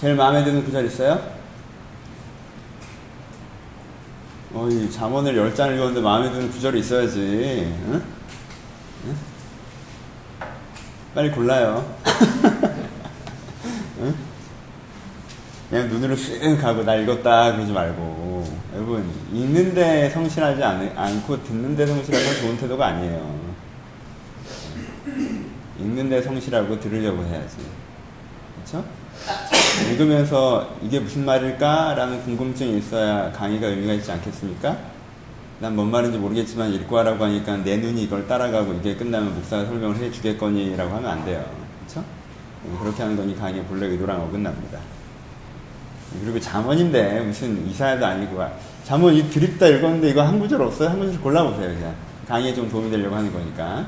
제일 마음에 드는 구절 있어요? 어이, 잠언을 열 장을 읽었는데 마음에 드는 구절이 있어야지. 응? 응? 빨리 골라요. 응? 그냥 눈으로 쓱 가고 나 읽었다 그러지 말고 여러분 읽는데 성실하지 않, 않고 듣는데 성실한 건 좋은 태도가 아니에요. 읽는데 성실하고 들으려고 해야지. 그렇죠? 읽으면서 이게 무슨 말일까라는 궁금증이 있어야 강의가 의미가 있지 않겠습니까? 난 뭔 말인지 모르겠지만 읽고 하라고 하니까 내 눈이 이걸 따라가고 이게 끝나면 목사가 설명을 해 주겠거니라고 하면 안 돼요. 그렇죠? 그렇게 하는 건이 강의의 본래 의도랑 어긋납니다. 그리고 잠언인데 무슨 이사야도 아니고 잠언 이 드립다 읽었는데 이거 한 구절 없어요? 한 구절 골라보세요 그냥 강의에 좀 도움이 되려고 하는 거니까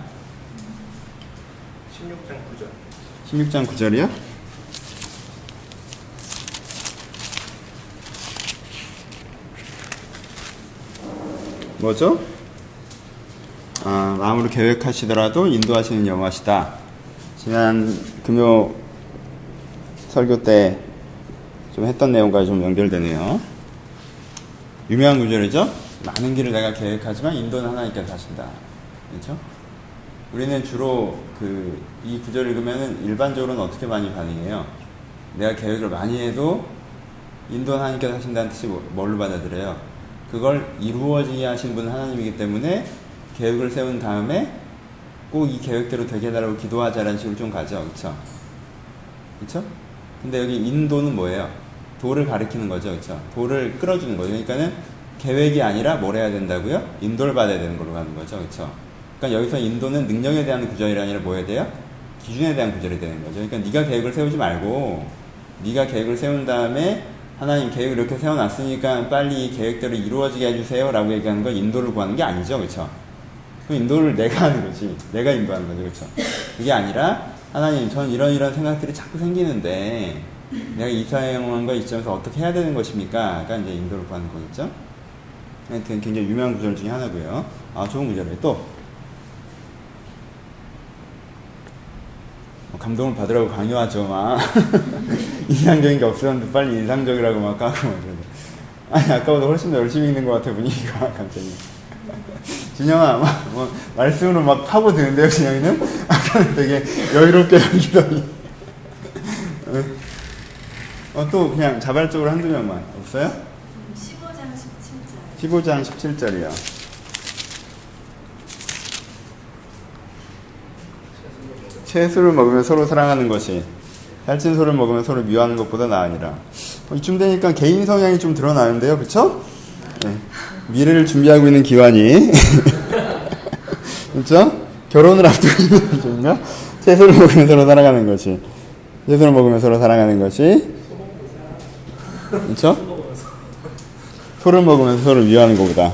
16장 16장 9절 9절이요? 뭐죠? 아, 마음으로 계획하시더라도 인도하시는 여호와시다. 지난 금요 설교 때 좀 했던 내용과 좀 연결되네요. 유명한 구절이죠? 많은 길을 내가 계획하지만 인도는 하나님께서 하신다. 그렇죠? 우리는 주로 그 이 구절 읽으면은 일반적으로는 어떻게 많이 반응해요? 내가 계획을 많이 해도 인도는 하나님께서 하신다는 뜻이 뭐- 뭘로 받아들여요? 그걸 이루어지게 하신 분은 하나님이기 때문에 계획을 세운 다음에 꼭 이 계획대로 되게 해달라고 기도하자라는 식으로 좀 가죠. 그쵸? 그쵸? 근데 여기 인도는 뭐예요? 도를 가리키는 거죠. 그쵸? 도를 끌어주는 거죠. 그러니까는 계획이 아니라 뭘 해야 된다고요? 인도를 받아야 되는 걸로 가는 거죠. 그쵸? 그러니까 여기서 인도는 능력에 대한 구절이 아니라 뭐 해야 돼요? 기준에 대한 구절이 되는 거죠. 그러니까 네가 계획을 세우지 말고 네가 계획을 세운 다음에 하나님 계획을 이렇게 세워놨으니까 빨리 이 계획대로 이루어지게 해주세요라고 얘기하는 건 인도를 구하는 게 아니죠, 그렇죠? 그 인도를 내가 하는 거지, 내가 인도하는 거죠, 그렇죠? 그게 아니라 하나님, 전 이런 이런 생각들이 자꾸 생기는데 내가 이사용한 거 이점에서 어떻게 해야 되는 것입니까? 그러니까 이제 인도를 구하는 거겠죠. 하여튼 굉장히 유명한 구절 중에 하나고요. 아, 좋은 구절이에요. 또 감동을 받으라고 강요하죠, 막. 인상적인 게 없었는데 빨리 인상적이라고 막 까고 막 그러죠. 아니, 아까보다 훨씬 더 열심히 읽는 것 같아, 분위기가, 갑자기. 진영아, 막, 뭐, 말씀으로 막 파고 드는데요, 진영이는? 아까는 되게 여유롭게 여기더니. 어, 또 그냥 자발적으로 한두 명만. 없어요? 15장 17절. 15장 17절이요. 채소를 먹으면 서로 사랑하는 것이 살찐 소를 먹으면 서로 미워하는 것보다 나으니라. 어, 이쯤 되니까 개인 성향이 좀 드러나는데요, 그쵸? 네. 미래를 준비하고 있는 기관이. 그쵸? 결혼을 앞두고 있는 중인가? 채소를 먹으면 서로 사랑하는 것이. 채소를 먹으면 서로 사랑하는 것이. 그쵸? 소를 먹으면서 서로 미워하는 것보다.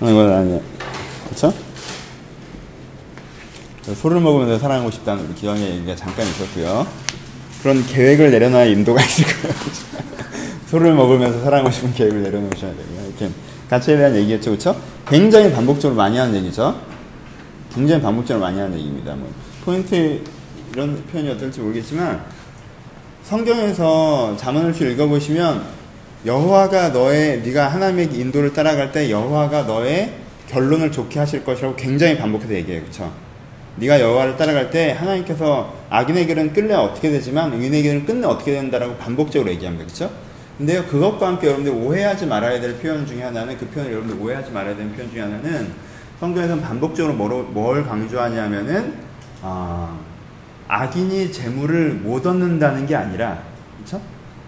하는 건 아니에요. 그쵸? 소를 먹으면서 사랑하고 싶다는 우리 기왕의 얘기가 잠깐 있었고요. 그런 계획을 내려놔야 인도가 있을 거예요. 소를 먹으면서 사랑하고 싶은 계획을 내려놓으셔야 되고요. 이렇게 가치에 대한 얘기겠죠, 그렇죠? 굉장히 반복적으로 많이 하는 얘기죠. 굉장히 반복적으로 많이 하는 얘기입니다. 뭐 포인트 이런 표현이 어떨지 모르겠지만 성경에서 잠언을 읽어보시면 여호와가 너의 네가 하나님의 인도를 따라갈 때 여호와가 너의 결론을 좋게 하실 것이라고 굉장히 반복해서 얘기해요, 그렇죠? 네가 여호와를 따라갈 때 하나님께서 악인의 길은 끌려 어떻게 되지만 의인의 길은 끝내 어떻게 된다라고 반복적으로 얘기합니다. 그렇죠? 근데요 그것과 함께 여러분들 오해하지 말아야 될 표현 중에 하나는 그 표현을 여러분들 오해하지 말아야 되는 표현 중에 하나는 성경에서는 반복적으로 뭘, 뭘 강조하냐면은 아, 악인이 재물을 못 얻는다는 게 아니라 그렇죠?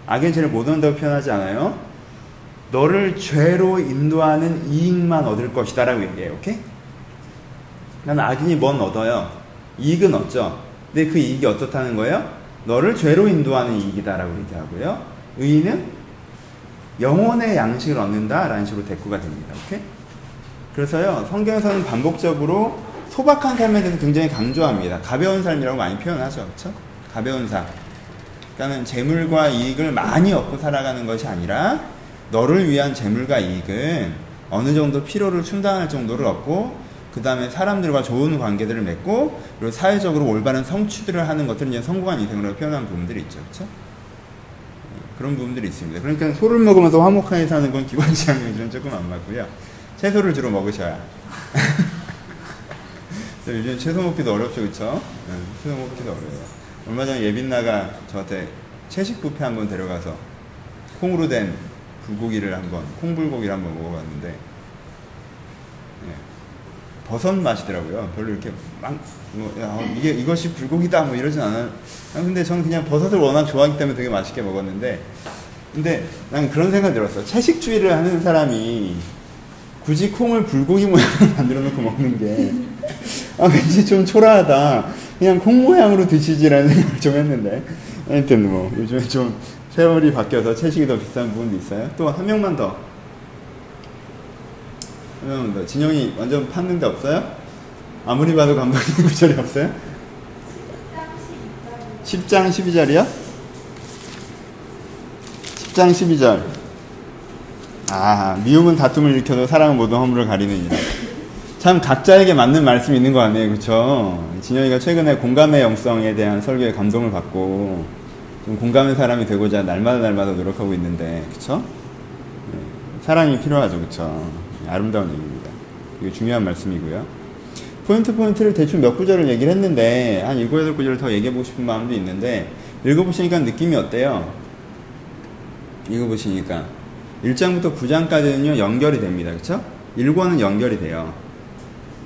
악인이 재물을 못 얻는다고 표현하지 않아요. 너를 죄로 인도하는 이익만 얻을 것이다라고 얘기해요. 오케이? 나는 악인이 뭔 얻어요? 이익은 얻죠. 근데 그 이익이 어떻다는 거예요? 너를 죄로 인도하는 이익이다라고 얘기하고요. 의인은 영혼의 양식을 얻는다라는 식으로 대꾸가 됩니다. 오케이? 그래서요, 성경에서는 반복적으로 소박한 삶에 대해서 굉장히 강조합니다. 가벼운 삶이라고 많이 표현하죠. 그렇죠? 가벼운 삶. 그러니까는 재물과 이익을 많이 얻고 살아가는 것이 아니라 너를 위한 재물과 이익은 어느 정도 필요를 충당할 정도를 얻고 그 다음에 사람들과 좋은 관계들을 맺고 그리고 사회적으로 올바른 성취들을 하는 것들을 이제 성공한 인생으로 표현한 부분들이 있죠, 그렇죠? 그런 부분들이 있습니다. 그러니까 소를 먹으면서 화목하게 사는 건 기본 지향령주는 조금 안 맞고요. 채소를 주로 먹으셔야. 요즘 채소 먹기도 어렵죠, 그렇죠? 네, 채소 먹기도 어려워요. 얼마 전에 예빈나가 저한테 채식 뷔페 한번 데려가서 콩으로 된 불고기를 한번 콩불고기를 한번 먹어봤는데 예, 버섯 맛이더라고요. 별로 이렇게 막 뭐, 야, 이게 이것이 불고기다 뭐 이러진 않아요. 아, 근데 저는 그냥 버섯을 워낙 좋아하기 때문에 되게 맛있게 먹었는데 근데 난 그런 생각 들었어. 채식주의를 하는 사람이 굳이 콩을 불고기 모양으로 만들어 놓고 먹는 게 아, 왠지 좀 초라하다. 그냥 콩 모양으로 드시지라는 생각을 좀 했는데 하여튼 뭐 요즘에 좀 세월이 바뀌어서 채식이 더 비싼 부분도 있어요. 또 한 명만 더. 더. 진영이 완전 팠는데 없어요? 아무리 봐도 감독님 구절이 없어요? 10장 12절이요? 10장 12절. 아, 미움은 다툼을 일으켜도 사랑은 모든 허물을 가리느니라. 참 각자에게 맞는 말씀이 있는 것 같네요. 그쵸? 진영이가 최근에 공감의 영성에 대한 설교에 감동을 받고 좀 공감의 사람이 되고자 날마다 날마다 노력하고 있는데, 그쵸? 네, 사랑이 필요하죠. 그쵸? 아름다운 얘기입니다. 이거 중요한 말씀이고요. 포인트 포인트를 대충 몇 구절을 얘기를 했는데 한 7, 8구절을 더 얘기해보고 싶은 마음도 있는데 읽어보시니까 느낌이 어때요? 읽어보시니까 1장부터 9장까지는요 연결이 됩니다. 그쵸? 1권은 연결이 돼요.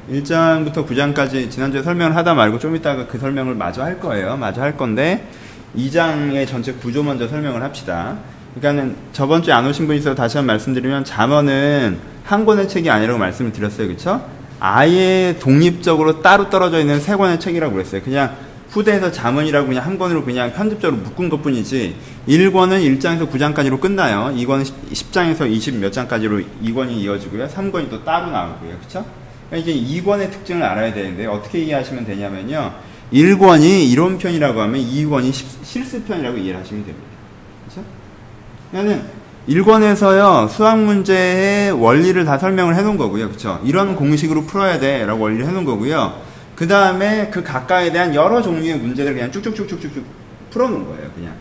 1장부터 9장까지 지난주에 설명을 하다 말고 좀 이따가 그 설명을 마저 할 거예요. 마저 할 건데 2장의 전체 구조 먼저 설명을 합시다. 그러니까는 저번 주에 안 오신 분이 있어서 다시 한번 말씀드리면 잠언은 한 권의 책이 아니라고 말씀을 드렸어요. 그쵸? 아예 독립적으로 따로 떨어져 있는 세 권의 책이라고 그랬어요. 그냥 후대에서 잠언이라고 그냥 한 권으로 그냥 편집적으로 묶은 것 뿐이지 1권은 1장에서 9장까지로 끝나요. 2권은 10 장에서 20 몇 장까지로 2권이 이어지고요. 3권이 또 따로 나오고요. 그쵸? 그러니까 이게 2권의 특징을 알아야 되는데 어떻게 이해하시면 되냐면요. 1권이 이론편이라고 하면 2권이 실습편이라고 이해를 하시면 됩니다. 그러니까는 1권에서요, 수학 문제의 원리를 다 설명을 해놓은 거고요. 그쵸? 이런 공식으로 풀어야 돼. 라고 원리를 해놓은 거고요. 그 다음에 그 각각에 대한 여러 종류의 문제들을 그냥 쭉쭉쭉쭉쭉 풀어놓은 거예요. 그냥.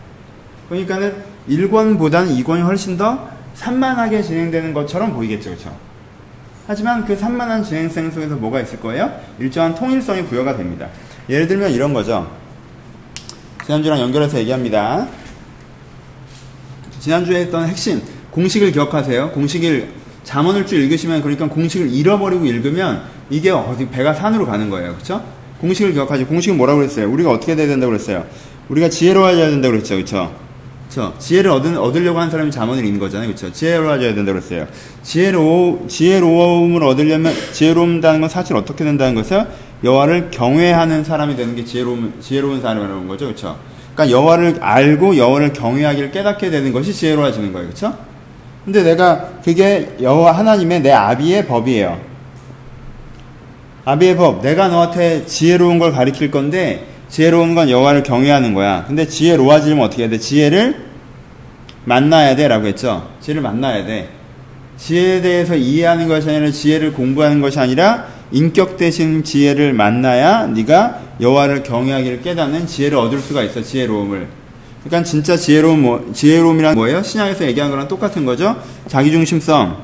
그러니까는 1권보다는 2권이 훨씬 더 산만하게 진행되는 것처럼 보이겠죠. 그쵸? 하지만 그 산만한 진행성 속에서 뭐가 있을 거예요? 일정한 통일성이 부여가 됩니다. 예를 들면 이런 거죠. 지난주랑 연결해서 얘기합니다. 지난주에 했던 핵심 공식을 기억하세요. 공식을 잠언을 쭉 읽으시면 그러니까 공식을 잃어버리고 읽으면 이게 어디 배가 산으로 가는 거예요. 그렇죠? 공식을 기억하지. 공식은 뭐라고 그랬어요? 우리가 어떻게 돼야 된다고 그랬어요? 우리가 지혜로워져야 된다고 그랬죠. 그렇죠? 그렇죠? 지혜를 얻은, 얻으려고 한 사람이 잠언을 읽는 거잖아요. 그렇죠? 지혜로워져야 된다고 그랬어요. 지혜로 지혜로움을 얻으려면 지혜로움다는 건 사실 어떻게 된다는 것을 여호와를 경외하는 사람이 되는 게 지혜로운 지혜로운 사람이라는 거죠. 그렇죠? 그러니까 여호와를 알고 여호와를 경외하기를 깨닫게 되는 것이 지혜로워지는 거예요. 그렇죠? 근데 내가 그게 여호와 하나님의 내 아비의 법이에요. 아비의 법. 내가 너한테 지혜로운 걸 가리킬 건데 지혜로운 건 여호와를 경외하는 거야. 근데 지혜로워지면 어떻게 해야 돼? 지혜를 만나야 돼라고 했죠. 지혜를 만나야 돼. 지혜에 대해서 이해하는 것이 아니라 지혜를 공부하는 것이 아니라 인격 대신 지혜를 만나야 네가 여호와를 경외하기를 깨닫는 지혜를 얻을 수가 있어. 지혜로움을. 그러니까 진짜 지혜로움 뭐, 지혜로움이란 뭐예요? 신약에서 얘기한 거랑 똑같은 거죠. 자기중심성.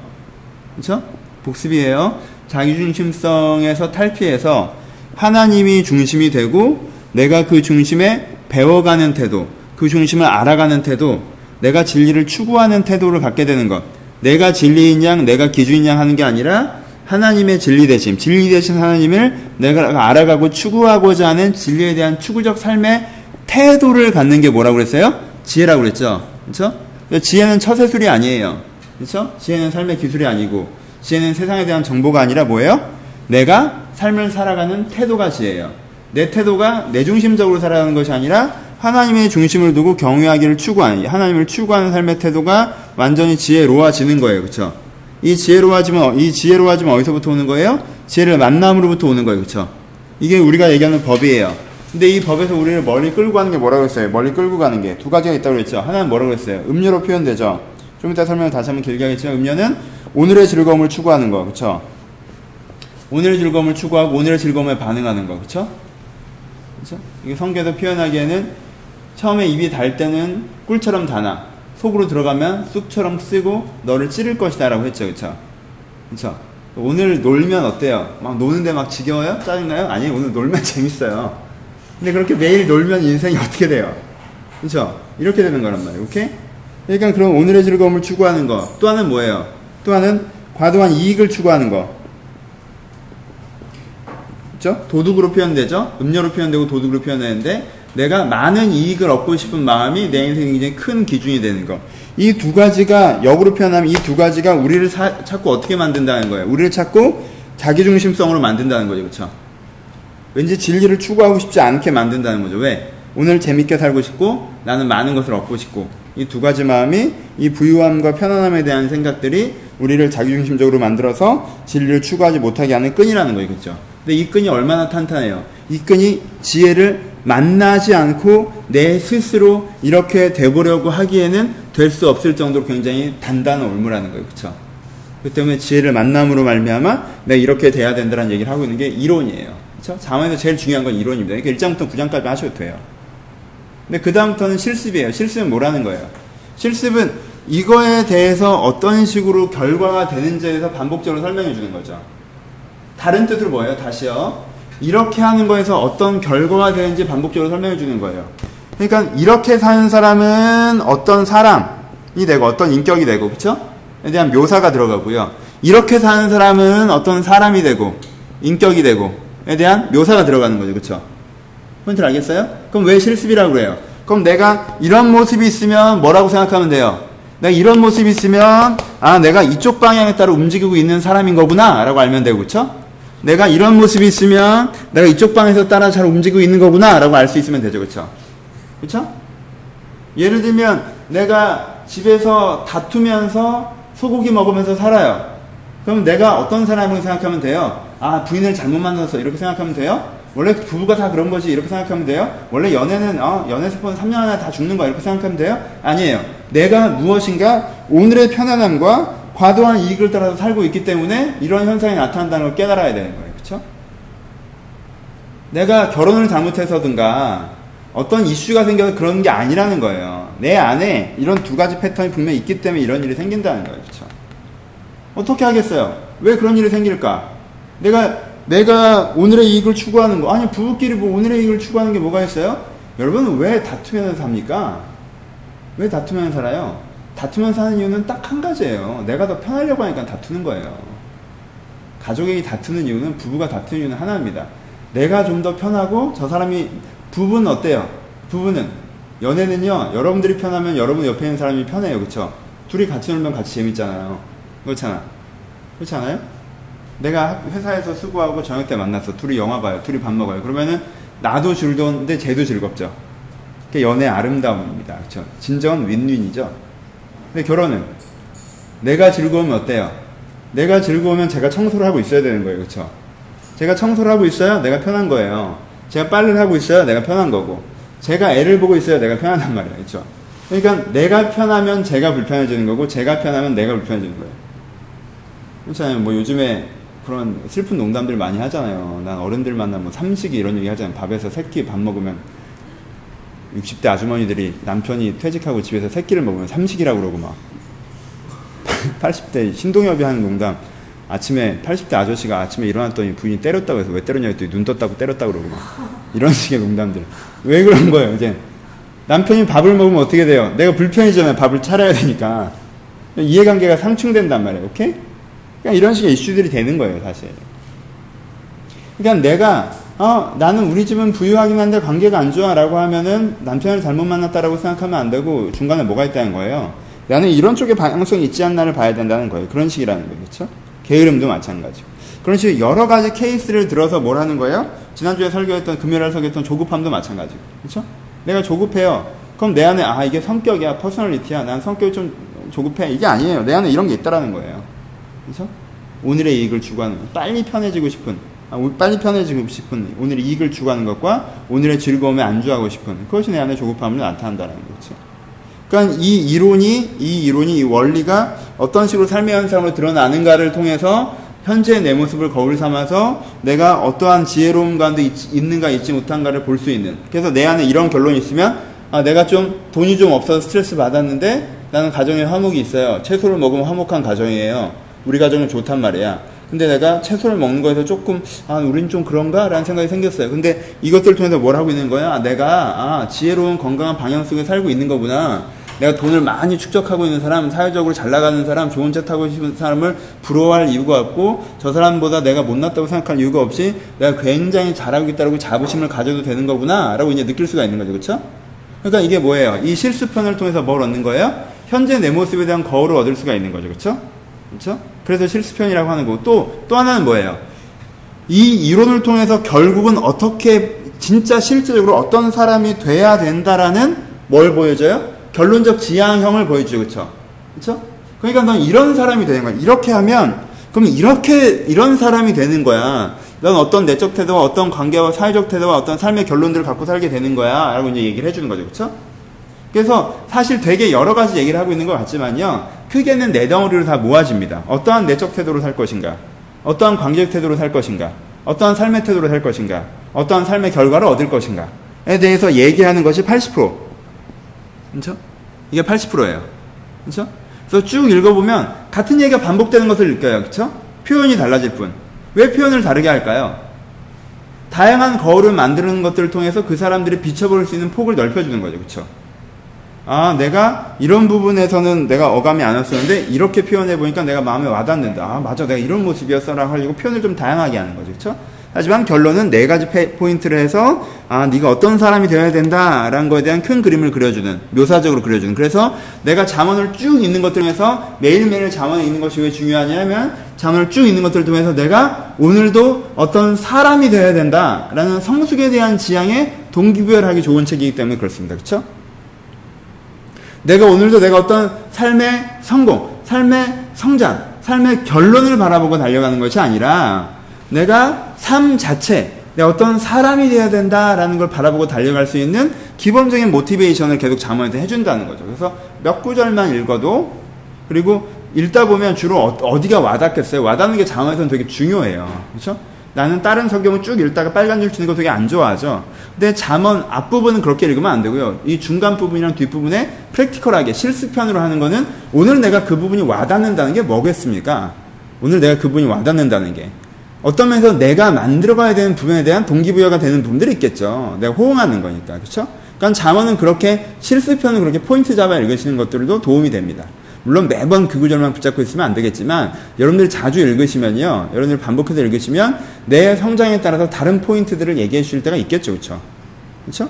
그렇죠? 복습이에요. 자기중심성에서 탈피해서 하나님이 중심이 되고 내가 그 중심에 배워가는 태도, 그 중심을 알아가는 태도, 내가 진리를 추구하는 태도를 갖게 되는 것. 내가 진리인 양, 내가 기준인 양 하는 게 아니라 하나님의 진리 대신, 진리 대신 하나님을 내가 알아가고 추구하고자 하는 진리에 대한 추구적 삶의 태도를 갖는 게 뭐라고 그랬어요? 지혜라고 그랬죠. 그렇죠? 지혜는 처세술이 아니에요. 그렇죠? 지혜는 삶의 기술이 아니고 지혜는 세상에 대한 정보가 아니라 뭐예요? 내가 삶을 살아가는 태도가 지혜예요. 내 태도가 내 중심적으로 살아가는 것이 아니라 하나님의 중심을 두고 경외하기를 추구하는 하나님을 추구하는 삶의 태도가 완전히 지혜로워지는 거예요. 그렇죠? 이 지혜로워지면 이 지혜로워지면 어디서부터 오는 거예요? 지혜를 만남으로부터 오는 거예요. 그렇죠? 이게 우리가 얘기하는 법이에요. 근데 이 법에서 우리를 멀리 끌고 가는 게 뭐라고 했어요? 멀리 끌고 가는 게 두 가지가 있다고 그랬죠. 하나는 뭐라고 했어요? 음료로 표현되죠. 좀 이따 설명을 다시 한번 길게 하겠지만 음료는 오늘의 즐거움을 추구하는 거. 그렇죠? 오늘의 즐거움을 추구하고 오늘의 즐거움에 반응하는 거, 그렇죠? 그렇죠? 이게 성경에서 표현하기에는 처음에 입이 달 때는 꿀처럼 다나 속으로 들어가면 쑥처럼 쓰고 너를 찌를 것이다라고 했죠, 그렇죠? 그렇죠? 오늘 놀면 어때요? 막 노는데 막 지겨워요? 짜증나요? 아니 오늘 놀면 재밌어요. 근데 그렇게 매일 놀면 인생이 어떻게 돼요? 그렇죠? 이렇게 되는 거란 말이에요. 오케이? 그러니까 그럼 오늘의 즐거움을 추구하는 거. 또 하나는 뭐예요? 또 하나는 과도한 이익을 추구하는 거. 그렇죠? 도둑으로 표현되죠? 음료로 표현되고 도둑으로 표현되는데 내가 많은 이익을 얻고 싶은 마음이 내 인생에 굉장히 큰 기준이 되는 거. 이 두 가지가 역으로 표현하면 이 두 가지가 우리를 사, 자꾸 어떻게 만든다는 거예요. 우리를 자꾸 자기중심성으로 만든다는 거죠. 그렇죠? 왠지 진리를 추구하고 싶지 않게 만든다는 거죠. 왜? 오늘 재밌게 살고 싶고 나는 많은 것을 얻고 싶고 이 두 가지 마음이 이 부유함과 편안함에 대한 생각들이 우리를 자기중심적으로 만들어서 진리를 추구하지 못하게 하는 끈이라는 거예요. 그렇죠? 근데 이 끈이 얼마나 탄탄해요. 이 끈이 지혜를 만나지 않고 내 스스로 이렇게 돼보려고 하기에는 될 수 없을 정도로 굉장히 단단한 올무라는 거예요. 그렇죠? 그 때문에 지혜를 만남으로 말미암아 내가 이렇게 돼야 된다는 얘기를 하고 있는 게 이론이에요. 그렇죠? 자문에서 제일 중요한 건 이론입니다. 그러니까 1장부터 9장까지 하셔도 돼요. 근데 그 다음부터는 실습이에요. 실습은 뭐라는 거예요? 실습은 이거에 대해서 어떤 식으로 결과가 되는지에 대해서 반복적으로 설명해 주는 거죠. 다른 뜻으로 뭐예요? 다시요. 이렇게 하는 거에서 어떤 결과가 되는지 반복적으로 설명해 주는 거예요. 그러니까 이렇게 사는 사람은 어떤 사람이 되고 어떤 인격이 되고 그쵸? 에 대한 묘사가 들어가고요. 이렇게 사는 사람은 어떤 사람이 되고 인격이 되고 에 대한 묘사가 들어가는 거죠. 그쵸? 포인트를 알겠어요? 그럼 왜 실습이라고 그래요? 그럼 내가 이런 모습이 있으면 뭐라고 생각하면 돼요? 내가 이런 모습이 있으면 아 내가 이쪽 방향에 따라 움직이고 있는 사람인 거구나 라고 알면 되고 그쵸? 내가 이런 모습이 있으면 내가 이쪽 방에서 따라 잘 움직이고 있는 거구나 라고 알 수 있으면 되죠 그쵸? 그쵸? 예를 들면 내가 집에서 다투면서 소고기 먹으면서 살아요 그럼 내가 어떤 사람을 생각하면 돼요? 아 부인을 잘못 만나서 이렇게 생각하면 돼요? 원래 부부가 다 그런 거지 이렇게 생각하면 돼요? 원래 연애는 어, 연애 세포는 3년 안에 다 죽는 거야 이렇게 생각하면 돼요? 아니에요. 내가 무엇인가 오늘의 편안함과 과도한 이익을 따라서 살고 있기 때문에 이런 현상이 나타난다는 걸 깨달아야 되는 거예요. 그렇죠? 내가 결혼을 잘못해서든가 어떤 이슈가 생겨서 그런 게 아니라는 거예요. 내 안에 이런 두 가지 패턴이 분명히 있기 때문에 이런 일이 생긴다는 거예요. 그렇죠? 어떻게 하겠어요? 왜 그런 일이 생길까? 내가 내가 오늘의 이익을 추구하는 거 아니 부부끼리 뭐 오늘의 이익을 추구하는 게 뭐가 있어요? 여러분은 왜 다투면서 삽니까? 왜 다투면서 살아요? 다투면서 사는 이유는 딱 한 가지예요. 내가 더 편하려고 하니까 다투는 거예요. 가족이 다투는 이유는 부부가 다투는 이유는 하나입니다. 내가 좀 더 편하고 저 사람이 부부는 어때요? 부부는 연애는요. 여러분들이 편하면 여러분 옆에 있는 사람이 편해요. 그렇죠? 둘이 같이 놀면 같이 재밌잖아요. 그렇잖아. 그렇지 않아요? 내가 회사에서 수고하고 저녁 때 만났어. 둘이 영화 봐요. 둘이 밥 먹어요. 그러면은 나도 즐거운데 쟤도 즐겁죠. 그게 연애 아름다움입니다. 그렇죠? 진정한 윈윈이죠. 근데 결혼은 내가 즐거우면 어때요? 내가 즐거우면 제가 청소를 하고 있어야 되는 거예요. 그렇죠? 제가 청소를 하고 있어요. 내가 편한 거예요. 제가 빨래를 하고 있어요. 내가 편한 거고. 제가 애를 보고 있어요. 내가 편하단 말이에요. 그렇죠? 그러니까 내가 편하면 제가 불편해지는 거고 제가 편하면 내가 불편해지는 거예요. 그렇잖아요. 뭐 요즘에 그런 슬픈 농담들 많이 하잖아요. 난 어른들 만나면 뭐 삼식이 이런 얘기 하잖아요. 밥에서 새끼 밥 먹으면 60대 아주머니들이 남편이 퇴직하고 집에서 새끼를 먹으면 삼식이라고 그러고 막 80대 신동엽이 하는 농담. 아침에 80대 아저씨가 아침에 일어났더니 부인이 때렸다고 해서 왜 때렸냐 했더니 눈 떴다고 때렸다고 그러고 막 이런 식의 농담들. 왜 그런 거예요 이제? 남편이 밥을 먹으면 어떻게 돼요? 내가 불편해지잖아요. 밥을 차려야 되니까. 이해관계가 상충된단 말이에요 오케이? 그러니까 이런 식의 이슈들이 되는 거예요 사실. 그러니까 내가 어, 나는 우리 집은 부유하긴 한데 관계가 안 좋아 라고 하면은 남편을 잘못 만났다라고 생각하면 안 되고 중간에 뭐가 있다는 거예요. 나는 이런 쪽에 방향성이 있지 않나를 봐야 된다는 거예요. 그런 식이라는 거예요. 그렇죠? 게으름도 마찬가지고. 그런 식으로 여러 가지 케이스를 들어서 뭘 하는 거예요? 지난주에 설교했던 금요일에 설교했던 조급함도 마찬가지고. 그렇죠? 내가 조급해요. 그럼 내 안에 아 이게 성격이야, 퍼스널리티야. 난 성격이 좀 조급해. 이게 아니에요. 내 안에 이런 게 있다라는 거예요. 그렇죠? 오늘의 이익을 추구하는 빨리 편해지고 싶은 아, 빨리 편해지고 싶은 오늘의 이익을 추구하는 것과 오늘의 즐거움에 안주하고 싶은 그것이 내 안에 조급함을 나타난다는 거죠. 그러니까 이 이론이 이 이론이 이 원리가 어떤 식으로 삶의 현상으로 드러나는가를 통해서 현재 내 모습을 거울 삼아서 내가 어떠한 지혜로움 가운데 있, 있는가 있지 못한가를 볼 수 있는. 그래서 내 안에 이런 결론이 있으면 아, 내가 좀 돈이 좀 없어서 스트레스 받았는데 나는 가정에 화목이 있어요. 채소를 먹으면 화목한 가정이에요. 우리 가정은 좋단 말이야. 근데 내가 채소를 먹는 거에서 조금 아 우린 좀 그런가? 라는 생각이 생겼어요. 근데 이것들 통해서 뭘 하고 있는 거야? 아, 내가 아 지혜로운 건강한 방향 속에 살고 있는 거구나. 내가 돈을 많이 축적하고 있는 사람, 사회적으로 잘 나가는 사람, 좋은 차 타고 싶은 사람을 부러워할 이유가 없고 저 사람보다 내가 못났다고 생각할 이유가 없이 내가 굉장히 잘하고 있다고 자부심을 가져도 되는 거구나 라고 이제 느낄 수가 있는 거죠, 그렇죠? 그러니까 이게 뭐예요? 이 실수편을 통해서 뭘 얻는 거예요? 현재 내 모습에 대한 거울을 얻을 수가 있는 거죠, 그렇죠? 그렇죠? 그래서 실수편이라고 하는 거고 또 또 하나는 뭐예요? 이 이론을 통해서 결국은 어떻게 진짜 실질적으로 어떤 사람이 돼야 된다라는 뭘 보여줘요? 결론적 지향형을 보여주죠. 그쵸? 그쵸? 그러니까 넌 이런 사람이 되는 거야. 이렇게 하면, 그럼 이렇게, 이런 사람이 되는 거야. 넌 어떤 내적 태도와 어떤 관계와 사회적 태도와 어떤 삶의 결론들을 갖고 살게 되는 거야. 라고 이제 얘기를 해주는 거죠. 그쵸? 그래서 사실 되게 여러 가지 얘기를 하고 있는 것 같지만요. 크게는 네 덩어리로 다 모아집니다. 어떠한 내적 태도로 살 것인가? 어떠한 관계적 태도로 살 것인가? 어떠한 삶의 태도로 살 것인가? 어떠한 삶의 결과를 얻을 것인가에 대해서 얘기하는 것이 80%. 그렇죠? 이게 80%예요. 그렇죠? 그래서 쭉 읽어보면 같은 얘기가 반복되는 것을 느껴요. 그렇죠? 표현이 달라질 뿐. 왜 표현을 다르게 할까요? 다양한 거울을 만드는 것들을 통해서 그 사람들이 비춰볼 수 있는 폭을 넓혀주는 거죠. 그렇죠? 아, 내가 이런 부분에서는 내가 어감이 안 왔었는데 이렇게 표현해 보니까 내가 마음에 와닿는다. 아, 맞아. 내가 이런 모습이었어라 하려고 표현을 좀 다양하게 하는 거죠. 그렇죠? 하지만 결론은 네 가지 포인트를 해서 아 네가 어떤 사람이 되어야 된다라는 거에 대한 큰 그림을 그려주는 묘사적으로 그려주는 그래서 내가 잠언을 쭉 읽는 것들 중에서 매일매일 잠언에 있는 것이 왜 중요하냐면 잠언을 쭉 읽는 것들을 통해서 내가 오늘도 어떤 사람이 되어야 된다라는 성숙에 대한 지향에 동기부여하기 좋은 책이기 때문에 그렇습니다. 그렇죠? 내가 오늘도 내가 어떤 삶의 성공, 삶의 성장, 삶의 결론을 바라보고 달려가는 것이 아니라 내가 삶 자체, 내가 어떤 사람이 되어야 된다라는 걸 바라보고 달려갈 수 있는 기본적인 모티베이션을 계속 자문에서 해준다는 거죠. 그래서 몇 구절만 읽어도 그리고 읽다 보면 주로 어, 디가 와닿겠어요. 와닿는 게 자문에서는 되게 중요해요. 그렇죠? 나는 다른 성경을 쭉 읽다가 빨간 줄 치는 거 되게 안 좋아하죠. 근데 잠언 앞부분은 그렇게 읽으면 안 되고요. 이 중간 부분이랑 뒷부분에 프랙티컬하게 실습편으로 하는 거는 오늘 내가 그 부분이 와닿는다는 게 뭐겠습니까? 오늘 내가 그 부분이 와닿는다는 게. 어떤 면에서 내가 만들어가야 되는 부분에 대한 동기부여가 되는 부분들이 있겠죠. 내가 호응하는 거니까. 그렇죠? 그러니까 잠언은 그렇게 실습편을 그렇게 포인트 잡아 읽으시는 것들도 도움이 됩니다. 물론 매번 그 구절만 붙잡고 있으면 안 되겠지만 여러분들이 자주 읽으시면요. 여러분들이 반복해서 읽으시면 내 성장에 따라서 다른 포인트들을 얘기해 주실 때가 있겠죠. 그렇죠? 그렇죠?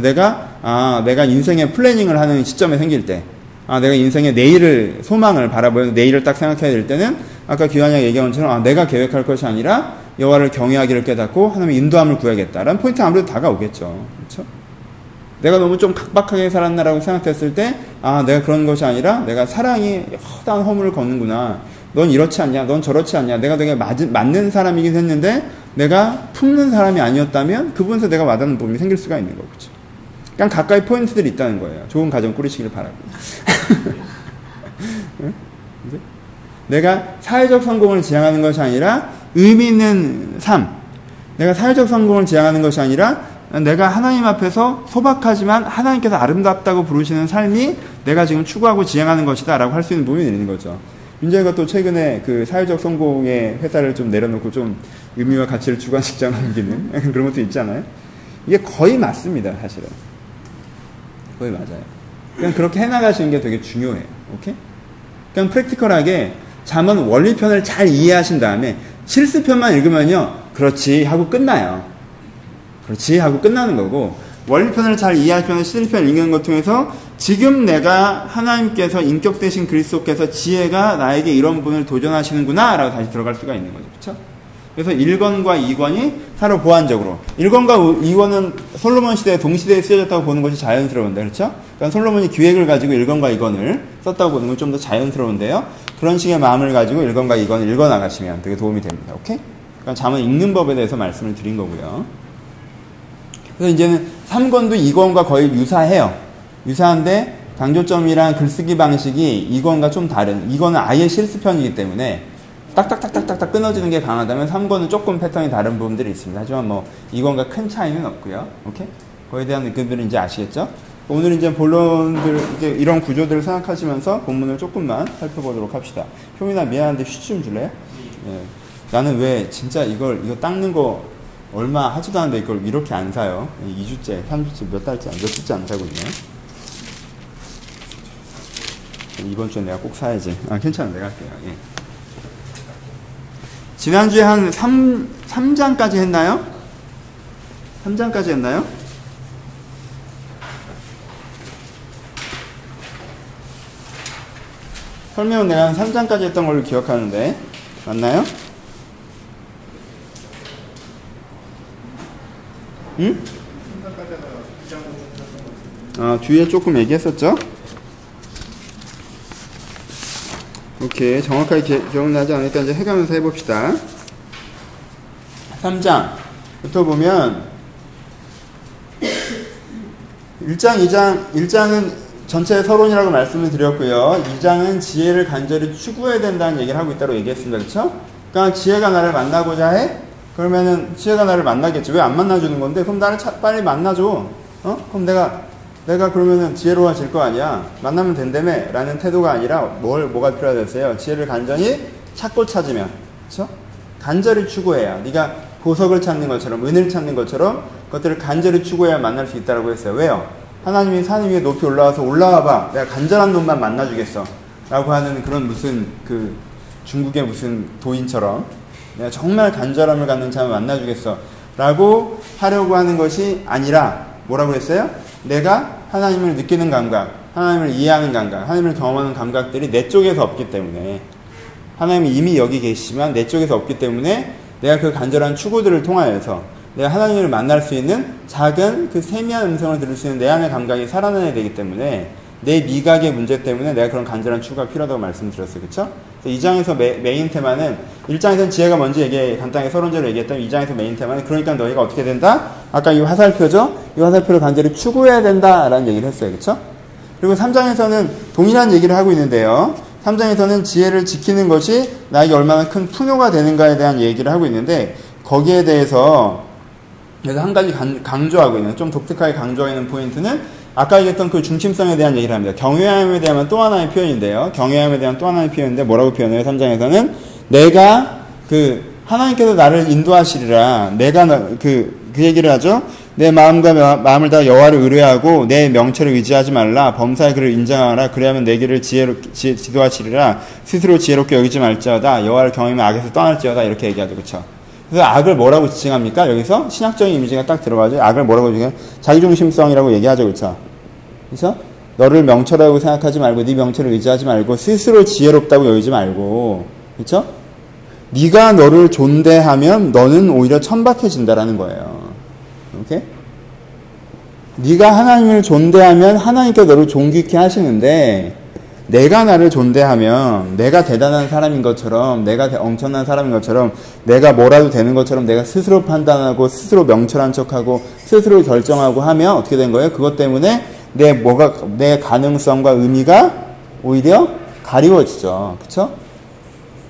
내가 아, 내가 인생의 플래닝을 하는 시점에 생길 때 아, 내가 인생의 내일을 소망을 바라보면서 내일을 딱 생각해야 될 때는 아까 귀환이 얘기한 것처럼 아, 내가 계획할 것이 아니라 여호와를 경외하기를 깨닫고 하나님의 인도함을 구해야겠다라는 포인트 아무래도 다가오겠죠. 그렇죠? 내가 너무 좀 각박하게 살았나라고 생각했을 때, 아, 내가 그런 것이 아니라 내가 사랑이 허다한 허물을 걷는구나. 넌 이렇지 않냐? 넌 저렇지 않냐? 내가 되게 맞은, 맞는 사람이긴 했는데, 내가 품는 사람이 아니었다면, 그분에서 내가 와닿는 부분이 생길 수가 있는 거죠. 그냥 가까이 포인트들이 있다는 거예요. 좋은 가정 꾸리시길 바라고. 내가 사회적 성공을 지향하는 것이 아니라 의미 있는 삶. 내가 사회적 성공을 지향하는 것이 아니라 내가 하나님 앞에서 소박하지만 하나님께서 아름답다고 부르시는 삶이 내가 지금 추구하고 지향하는 것이다 라고 할 수 있는 부분이 있는 거죠. 민재가 또 최근에 그 사회적 성공의 회사를 좀 내려놓고 좀 의미와 가치를 주관식장 넘기는 그런 것도 있잖아요. 이게 거의 맞습니다, 사실은. 거의 맞아요. 그냥 그렇게 해나가시는 게 되게 중요해요. 오케이? 그냥 프랙티컬하게 잠언 원리편을 잘 이해하신 다음에 실수편만 읽으면요. 그렇지 하고 끝나요. 그렇지 하고 끝나는 거고 원리편을 잘 편을 실리편을 읽는 것 통해서 지금 내가 하나님께서 인격 대신 그리스도께서 지혜가 나에게 이런 분을 도전하시는구나 라고 다시 들어갈 수가 있는 거죠. 그렇죠? 그래서 1권과 2권이 서로 보완적으로 1권과 2권은 솔로몬 시대에 동시대에 쓰여졌다고 보는 것이 자연스러운데 그렇죠? 그러니까 솔로몬이 기획을 가지고 1권과 2권을 썼다고 보는 건 좀 더 자연스러운데요. 그런 식의 마음을 가지고 1권과 2권을 읽어 나가시면 되게 도움이 됩니다. 오케이? 그러니까 잠은 읽는 법에 대해서 말씀을 드린 거고요. 그래서 이제는 3권도 2권과 거의 유사해요. 유사한데 강조점이랑 글쓰기 방식이 2권과 좀 다른 2권은 아예 실습편이기 때문에 딱딱딱딱딱딱 끊어지는 게 강하다면 3권은 조금 패턴이 다른 부분들이 있습니다. 하지만 뭐 2권과 큰 차이는 없고요. 오케이? 거기에 대한 느낌들은 이제 아시겠죠? 오늘 이제 본론들 이런 구조들을 생각하시면서 본문을 조금만 살펴보도록 합시다. 효민아 미안한데 휴지 좀 줄래요? 예. 나는 왜 진짜 이걸 이거 닦는 거 얼마 하지도 않는데 이걸 이렇게 안 사요? 2주째, 3주째, 몇 달째, 몇 주째 안 사고 있네. 이번 주에 내가 꼭 사야지. 아, 괜찮아. 내가 할게요. 예. 지난주에 한 3, 3장까지 했나요? 3장까지 했나요? 설명은 내가 한 3장까지 했던 걸로 기억하는데 맞나요? 응? 아, 뒤에 조금 얘기했었죠? 오케이. 정확하게 기, 기억나지 않으니까 이제 해가면서 해봅시다. 3장부터 보면 1장, 2장, 1장은 전체 서론이라고 말씀을 드렸고요. 2장은 지혜를 간절히 추구해야 된다는 얘기를 하고 있다고 얘기했습니다. 그쵸? 그러니까 지혜가 나를 만나고자 해? 그러면은 지혜가 나를 만나겠지. 왜 안 만나주는 건데? 그럼 나를 차, 빨리 만나줘. 어? 그럼 내가, 내가 그러면은 지혜로워질 거 아니야. 만나면 된다며. 라는 태도가 아니라 뭘, 뭐가 필요하겠어요? 지혜를 간절히 찾고 찾으면. 그쵸? 간절히 추구해야. 네가 보석을 찾는 것처럼, 은을 찾는 것처럼 그것들을 간절히 추구해야 만날 수 있다고 했어요. 왜요? 하나님이 산 위에 높이 올라와서 올라와 봐. 내가 간절한 놈만 만나 주겠어. 라고 하는 그런 무슨 그 중국의 무슨 도인처럼 내가 정말 간절함을 갖는 자만 만나주겠어. 라고 하려고 하는 것이 아니라 뭐라고 했어요? 내가 하나님을 느끼는 감각, 하나님을 이해하는 감각, 하나님을 경험하는 감각들이 내 쪽에서 없기 때문에 하나님이 이미 여기 계시지만 내 쪽에서 없기 때문에 내가 그 간절한 추구들을 통하여서 내가 하나님을 만날 수 있는 작은 그 세미한 음성을 들을 수 있는 내 안의 감각이 살아나야 되기 때문에 내 미각의 문제 때문에 내가 그런 간절한 추구가 필요하다고 말씀드렸어요. 그쵸? 이 장에서 메, 인 테마는 1장에서는 지혜가 먼저 얘기, 간단하게 서론적으로 얘기했다면 2장에서 메인 테마는 그러니까 너희가 어떻게 된다? 아까 이 화살표죠? 이 화살표를 간절히 추구해야 된다라는 얘기를 했어요. 그쵸? 그리고 3장에서는 동일한 얘기를 하고 있는데요. 3장에서는 지혜를 지키는 것이 나에게 얼마나 큰 풍요가 되는가에 대한 얘기를 하고 있는데 거기에 대해서 그래서 한 가지 강조하고 있는 좀 독특하게 강조하고 있는 포인트는 아까 얘기했던 그 중심성에 대한 얘기를 합니다. 경외함에 대한 또 하나의 표현인데요. 경외함에 대한 또 하나의 표현인데 뭐라고 표현해요? 3장에서는 내가 그 하나님께서 나를 인도하시리라. 내가 그, 그 얘기를 하죠. 내 마음과 마음을 다 여호와를 의뢰하고 내 명철을 의지하지 말라. 범사의 그를 인정하라. 그래야면 내 길을 지혜로 지, 지도하시리라. 스스로 지혜롭게 여기지 말지어다. 여호와를 경외하면 악에서 떠날지어다. 이렇게 얘기하죠. 그렇죠? 그래서 악을 뭐라고 지칭합니까? 여기서 신학적인 이미지가 딱 들어가죠. 악을 뭐라고 지칭해? 자기중심성이라고 얘기하죠. 그렇죠? 그래서 너를 명철하고 생각하지 말고 네 명철을 의지하지 말고 스스로 지혜롭다고 여기지 말고 그렇죠? 네가 너를 존대하면 너는 오히려 천박해진다라는 거예요. 오케이? 네가 하나님을 존대하면 하나님께 너를 존귀케 하시는데 내가 나를 존대하면 내가 대단한 사람인 것처럼 내가 엄청난 사람인 것처럼 내가 뭐라도 되는 것처럼 내가 스스로 판단하고 스스로 명철한 척하고 스스로 결정하고 하면 어떻게 된 거예요? 그것 때문에 내 뭐가 내 가능성과 의미가 오히려 가리워지죠. 그렇죠?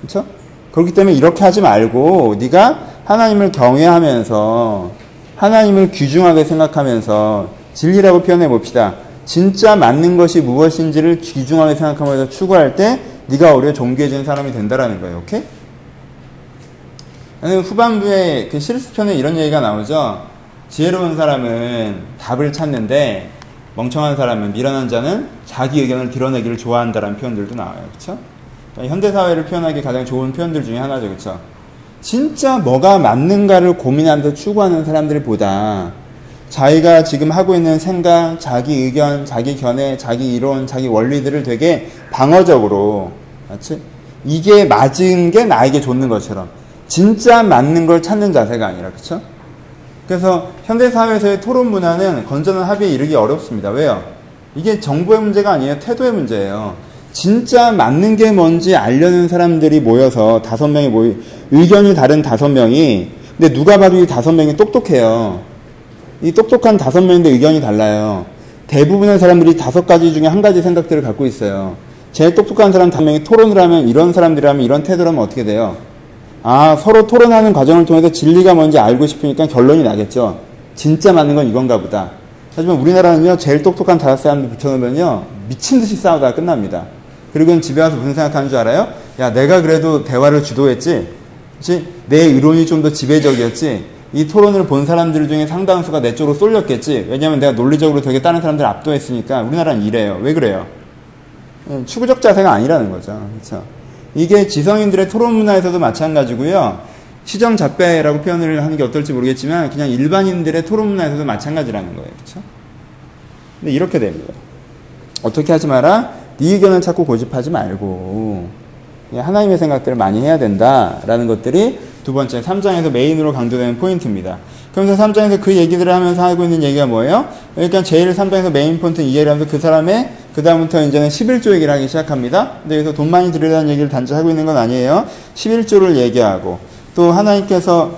그렇죠? 그렇기 때문에 이렇게 하지 말고 네가 하나님을 경외하면서 하나님을 귀중하게 생각하면서 진리라고 표현해 봅시다. 진짜 맞는 것이 무엇인지를 귀중하게 생각하면서 추구할 때 네가 오히려 존귀해지는 사람이 된다라는 거예요. 오케이? 후반부에 그 실습편에 이런 얘기가 나오죠. 지혜로운 사람은 답을 찾는데 멍청한 사람은 미련한 자는 자기 의견을 드러내기를 좋아한다라는 표현들도 나와요. 그렇죠? 현대 사회를 표현하기 가장 좋은 표현들 중에 하나죠. 그렇죠? 진짜 뭐가 맞는가를 고민하면서 추구하는 사람들보다 자기가 지금 하고 있는 생각, 자기 의견, 자기 견해, 자기 이론, 자기 원리들을 되게 방어적으로, 맞지? 이게 맞은 게 나에게 좋는 것처럼 진짜 맞는 걸 찾는 자세가 아니라, 그쵸? 그래서 현대 사회에서의 토론 문화는 건전한 합의에 이르기 어렵습니다. 왜요? 이게 정보의 문제가 아니에요. 태도의 문제예요. 진짜 맞는 게 뭔지 알려는 사람들이 모여서 다섯 명이 모이, 의견이 다른 다섯 명이, 근데 누가 봐도 이 다섯 명이 똑똑해요. 이 똑똑한 다섯 명인데 의견이 달라요. 대부분의 사람들이 다섯 가지 중에 한 가지 생각들을 갖고 있어요. 제일 똑똑한 사람 한 명이 토론을 하면 이런 사람들이라면 이런 태도라면 어떻게 돼요? 아, 서로 토론하는 과정을 통해서 진리가 뭔지 알고 싶으니까 결론이 나겠죠. 진짜 맞는 건 이건가 보다. 하지만 우리나라는요, 제일 똑똑한 다섯 사람들 붙여놓으면요, 미친 듯이 싸우다가 끝납니다. 그리고는 집에 와서 무슨 생각하는 줄 알아요? 야, 내가 그래도 대화를 주도했지? 그치? 내 의론이 좀 더 지배적이었지? 이 토론을 본 사람들 중에 상당수가 내 쪽으로 쏠렸겠지? 왜냐면 내가 논리적으로 되게 다른 사람들 압도했으니까 우리나라는 이래요. 왜 그래요? 예, 추구적 자세가 아니라는 거죠. 그렇죠? 이게 지성인들의 토론 문화에서도 마찬가지고요. 시정 잡배라고 표현을 하는 게 어떨지 모르겠지만 그냥 일반인들의 토론 문화에서도 마찬가지라는 거예요. 그렇죠? 근데 이렇게 됩니다. 어떻게 하지 마라? 네 의견을 자꾸 고집하지 말고 하나님의 생각들을 많이 해야 된다라는 것들이 두 번째 3장에서 main으로 강조되는 포인트입니다. 그러면서 3장에서 그 얘기들을 하면서 하고 있는 얘기가 뭐예요? 그러니까 제일 3장에서 메인 포인트 이해를 하면서 그 사람의 그 다음부터 이제는 11조 얘기를 하기 시작합니다. 근데 여기서 돈 많이 드리라는 얘기를 단지 하고 있는 건 아니에요. 11조를 얘기하고 또 하나님께서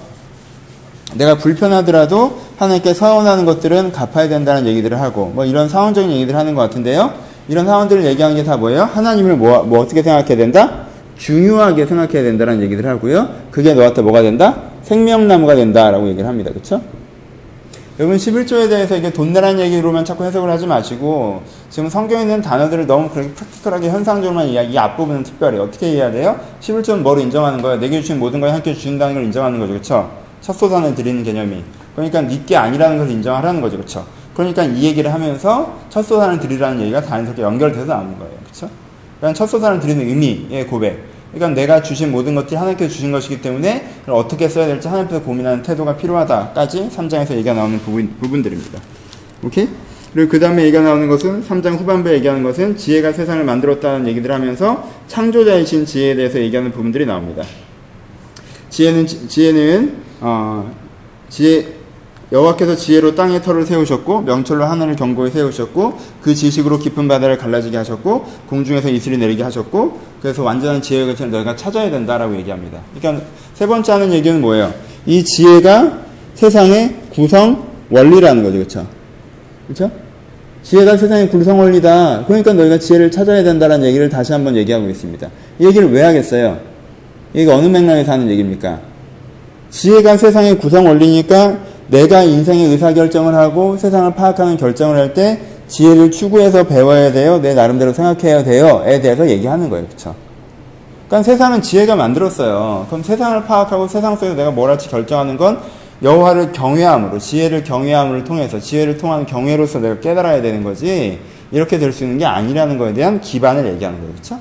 내가 불편하더라도 하나님께 서원하는 것들은 갚아야 된다는 얘기들을 하고 뭐 이런 상황적인 얘기들을 하는 것 같은데요. 이런 상황들을 얘기하는 게 다 뭐예요? 하나님을 뭐, 뭐 어떻게 생각해야 된다? 중요하게 생각해야 된다는 얘기를 하고요. 그게 너한테 뭐가 된다? 생명나무가 된다라고 얘기를 합니다. 그쵸? 여러분 11조에 대해서 이게 돈 내라는 얘기로만 자꾸 해석을 하지 마시고 지금 성경에 있는 단어들을 너무 그렇게 프랙티컬하게 현상적으로만 이야기 이 앞부분은 특별히 어떻게 이해해야 돼요? 11조는 뭘 인정하는 거예요? 내게 주신 모든 걸 함께 주신다는 걸 인정하는 거죠. 그쵸? 첫 소산을 드리는 개념이. 그러니까 니께 아니라는 걸 인정하라는 거죠. 그쵸? 그러니까 이 얘기를 하면서 첫 소산을 드리라는 얘기가 자연스럽게 연결돼서 나오는 거예요. 그쵸? 그러니까 첫 소산을 드리는 의미의 고백. 그러니까 내가 주신 모든 것들이 하나님께서 주신 것이기 때문에 어떻게 써야 될지 하나님께서 고민하는 태도가 필요하다까지 3장에서 얘기가 나오는 부분, 부분들입니다. 오케이? 그리고 그 다음에 얘기가 나오는 것은 3장 후반부에 얘기하는 것은 지혜가 세상을 만들었다는 얘기를 하면서 창조자이신 지혜에 대해서 얘기하는 부분들이 나옵니다. 지혜는 지혜는 어, 지혜 여호와께서 지혜로 땅의 털을 세우셨고 명철로 하늘을 경고에 세우셨고 그 지식으로 깊은 바다를 갈라지게 하셨고 공중에서 이슬이 내리게 하셨고 그래서 완전한 지혜의 것을 너희가 찾아야 된다라고 얘기합니다. 그러니까 세 번째 하는 얘기는 뭐예요? 이 지혜가 세상의 구성 원리라는 거죠. 그렇죠? 그렇죠? 지혜가 세상의 구성 원리다. 그러니까 너희가 지혜를 찾아야 된다는 얘기를 다시 한번 얘기하고 있습니다. 이 얘기를 왜 하겠어요? 이게 어느 맥락에서 하는 얘기입니까? 지혜가 세상의 구성 원리니까 내가 인생의 의사결정을 하고 세상을 파악하는 결정을 할 때 지혜를 추구해서 배워야 돼요. 내 나름대로 생각해야 돼요.에 대해서 얘기하는 거예요. 그렇죠? 그러니까 세상은 지혜가 만들었어요. 그럼 세상을 파악하고 세상 속에서 내가 뭘 할지 결정하는 건 여호와를 경외함으로 지혜를 경외함을 통해서 지혜를 통한 경외로서 내가 깨달아야 되는 거지 이렇게 될 수 있는 게 아니라는 거에 대한 기반을 얘기하는 거예요. 그렇죠?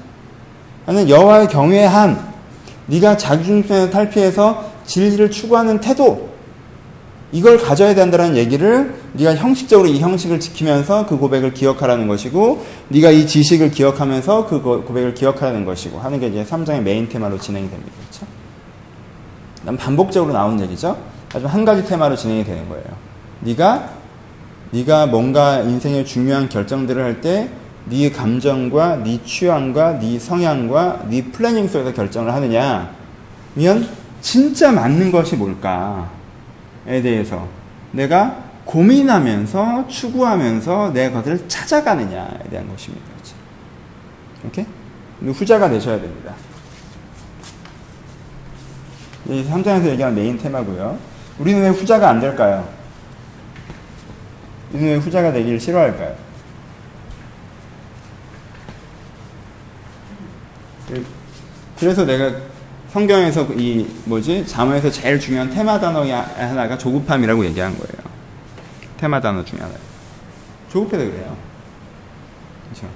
나는 여호와의 경외함 네가 자기 중심에서 탈피해서 진리를 추구하는 태도 이걸 가져야 된다는 얘기를 네가 형식적으로 이 형식을 지키면서 그 고백을 기억하라는 것이고 네가 이 지식을 기억하면서 그 고백을 기억하라는 것이고 하는 게 이제 3장의 메인 테마로 진행이 됩니다. 그렇죠? 난 반복적으로 나오는 얘기죠. 아주 한 가지 테마로 진행이 되는 거예요. 네가 네가 뭔가 인생의 중요한 결정들을 할 때 네 감정과 네 취향과 네 성향과 네 planning 속에서 결정을 하느냐? 아니면 진짜 맞는 것이 뭘까? 에 대해서 내가 고민하면서 추구하면서 내 것을 찾아가느냐에 대한 것입니다. 오케이? 후자가 되셔야 됩니다. 이 3장에서 얘기하는 메인 테마고요. 우리는 왜 후자가 안 될까요? 우리는 왜 후자가 되기를 싫어할까요? 그래서 내가 성경에서 이 뭐지 자문에서 제일 중요한 테마 단어 하나가 조급함이라고 얘기한 거예요. 테마 단어 중에 하나. 조급해도 그래요. 그렇죠.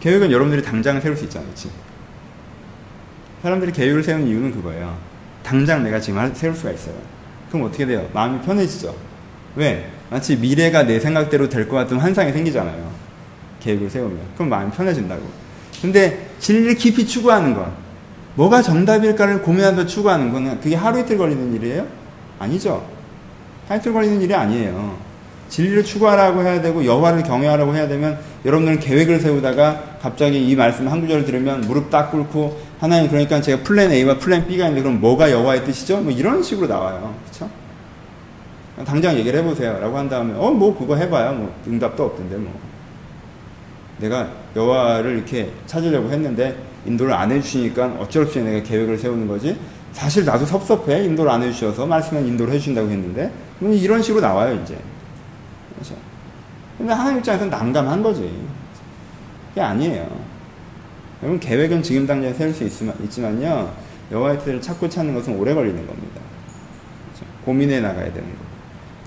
계획은 여러분들이 당장 세울 수 있잖아요, 그렇지? 사람들이 계획을 세우는 이유는 그거예요. 당장 내가 지금 세울 수가 있어요. 그럼 어떻게 돼요? 마음이 편해지죠. 왜? 마치 미래가 내 생각대로 될 것 같은 환상이 생기잖아요. 계획을 세우면. 그럼 마음이 편해진다고. 근데 진리를 깊이 추구하는 건 뭐가 정답일까를 고민하면서 추구하는 거는 그게 하루 이틀 걸리는 일이에요? 아니죠. 하루 이틀 걸리는 일이 아니에요. 진리를 추구하라고 해야 되고 여호와를 경외하라고 해야 되면 여러분들은 계획을 세우다가 갑자기 이 말씀 한 구절을 들으면 무릎 딱 꿇고 하나님 그러니까 제가 플랜 A와 플랜 B가 있는데 그럼 뭐가 여호와의 뜻이죠? 뭐 이런 식으로 나와요. 그렇죠? 당장 얘기를 해보세요. 라고 한 다음에 어 뭐 그거 해봐요. 뭐 응답도 없던데 뭐. 내가 여호와를 이렇게 찾으려고 했는데 인도를 안 해주시니까 어쩔 수 없이 내가 계획을 세우는 거지. 사실 나도 섭섭해 인도를 안 해주셔서 말씀은 인도를 해주신다고 했는데 뭐 이런 식으로 나와요 이제. 그렇죠. 근데 하나님 입장에서는 난감한 거지. 그게 아니에요. 여러분 계획은 지금 당장에 세울 수 있지만, 있지만요 여호와의 뜻을 찾고 찾는 것은 오래 걸리는 겁니다. 그렇죠? 고민해 나가야 되는 거,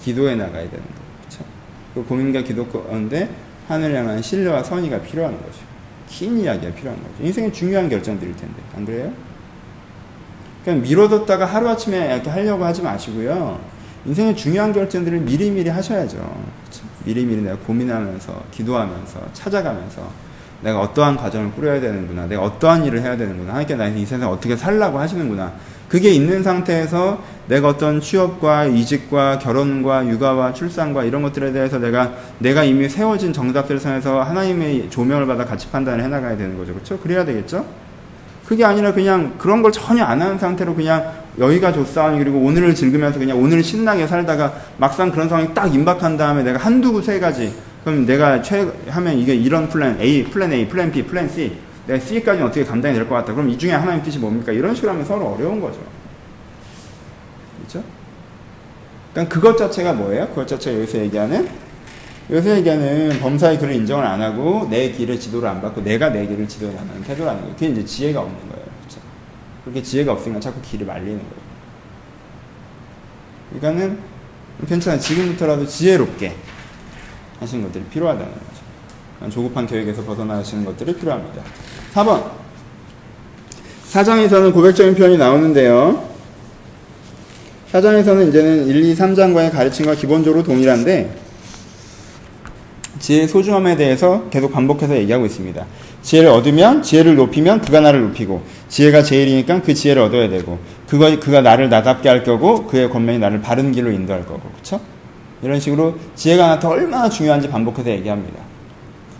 기도해 나가야 되는 거, 그렇죠? 그 고민과 기도 가운데 하늘 향한 신뢰와 선의가 필요한 거죠. 긴 이야기가 필요한 거죠. 인생의 중요한 결정들일 텐데 안 그래요? 그냥 미뤄뒀다가 하루아침에 이렇게 하려고 하지 마시고요. 인생의 중요한 결정들을 미리미리 하셔야죠. 그렇죠? 미리미리 내가 고민하면서, 기도하면서, 찾아가면서, 내가 어떠한 과정을 꾸려야 되는구나, 내가 어떠한 일을 해야 되는구나, 하나님께 나이 세상 어떻게 살라고 하시는구나. 그게 있는 상태에서 내가 어떤 취업과 이직과 결혼과 육아와 출산과 이런 것들에 대해서 내가 내가 이미 세워진 정답들 상에서 하나님의 조명을 받아 같이 판단을 해나가야 되는 거죠. 그렇죠? 그래야 되겠죠? 그게 아니라 그냥 그런 걸 전혀 안 하는 상태로 그냥 여기가 좋사오니 그리고 오늘을 즐기면서 그냥 오늘 신나게 살다가 막상 그런 상황이 딱 임박한 다음에 내가 한두 세 가지 그럼 내가 최 하면 이게 이런 플랜 A, 플랜 A, 플랜 B, 플랜 C 내가 C까지는 어떻게 감당이 될 것 같다. 그럼 이 중에 하나님 뜻이 뭡니까? 이런 식으로 하면 서로 어려운 거죠. 그렇죠? 그러니까 그것 자체가 뭐예요? 그것 자체가 여기서 얘기하는 여기서 얘기하는 범사에 그를 인정을 안 하고 내 길을 지도를 안 받고 내가 내 길을 지도해 나가는 태도라는 거예요. 그게 이제 지혜가 없는 거예요. 그렇죠? 그렇게 지혜가 없으니까 자꾸 길을 말리는 거예요. 그러니까는 괜찮아. 지금부터라도 지혜롭게 하시는 것들이 필요하다는 거죠. 조급한 계획에서 벗어나시는 것들이 필요합니다. 4번. 사장에서는 고백적인 표현이 나오는데요. 사장에서는 이제는 1, 2, 3장과의 가르침과 기본적으로 동일한데, 지혜의 소중함에 대해서 계속 반복해서 얘기하고 있습니다. 지혜를 얻으면, 지혜를 높이면 그가 나를 높이고, 지혜가 제일이니까 그 지혜를 얻어야 되고, 그거, 그가 나를 나답게 할 거고, 그의 권면이 나를 바른 길로 인도할 거고, 그쵸? 이런 식으로 지혜가 나한테 얼마나 중요한지 반복해서 얘기합니다.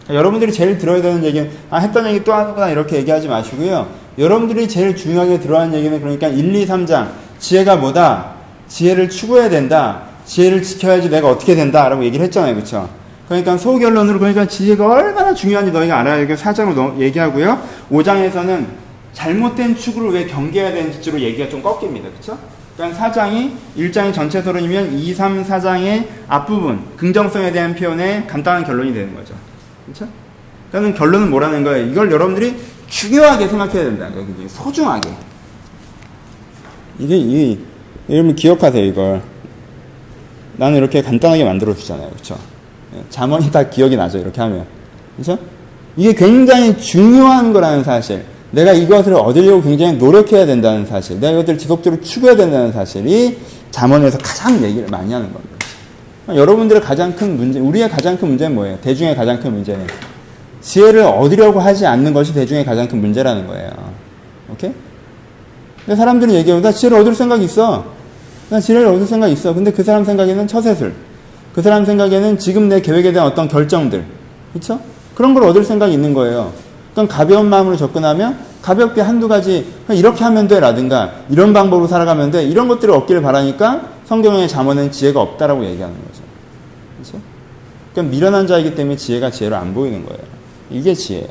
여러분들이 제일 들어야 되는 얘기는, 아, 했던 얘기 또 하는구나, 이렇게 얘기하지 마시고요. 여러분들이 제일 중요하게 들어야 하는 얘기는 그러니까 1, 2, 3장. 지혜가 뭐다? 지혜를 추구해야 된다. 지혜를 지켜야지 내가 어떻게 된다. 라고 얘기를 했잖아요. 그쵸? 그러니까 소결론으로 그러니까 지혜가 얼마나 중요한지 너희가 알아야 이렇게 사장으로 얘기하고요. 5장에서는 잘못된 추구를 왜 경계해야 되는지로 얘기가 좀 꺾입니다. 그쵸? 그러니까 사장이 1장의 전체 서론이면 2, 3, 4장의 앞부분, 긍정성에 대한 표현의 간단한 결론이 되는 거죠. 그쵸? 그러니까 결론은 뭐라는 거예요? 이걸 여러분들이 중요하게 생각해야 된다. 그게 소중하게. 이게, 이, 여러분 기억하세요, 이걸. 나는 이렇게 간단하게 만들어 주잖아요. 그쵸? 잠언이 다 기억이 나죠, 이렇게 하면. 그쵸? 이게 굉장히 중요한 거라는 사실. 내가 이것을 얻으려고 굉장히 노력해야 된다는 사실. 내가 이것들을 지속적으로 추구해야 된다는 사실이 잠언에서 가장 얘기를 많이 하는 겁니다. 여러분들의 가장 큰 문제, 우리의 가장 큰 문제는 뭐예요? 대중의 가장 큰 문제는 지혜를 얻으려고 하지 않는 것이 대중의 가장 큰 문제라는 거예요. 오케이? 근데 사람들이 얘기해요. 나 지혜를 얻을 생각 있어. 나 지혜를 얻을 생각 있어. 근데 그 사람 생각에는 처세술. 그 사람 생각에는 지금 내 계획에 대한 어떤 결정들. 그쵸? 그런 걸 얻을 생각이 있는 거예요. 그러니까 가벼운 마음으로 접근하면 가볍게 한두 가지 이렇게 하면 돼 라든가 이런 방법으로 살아가면 돼 이런 것들을 얻기를 바라니까 성경의 잠언은 지혜가 없다라고 얘기하는 거죠. 그렇죠? 그러니까 미련한 자이기 때문에 지혜가 지혜로 안 보이는 거예요. 이게 지혜예요.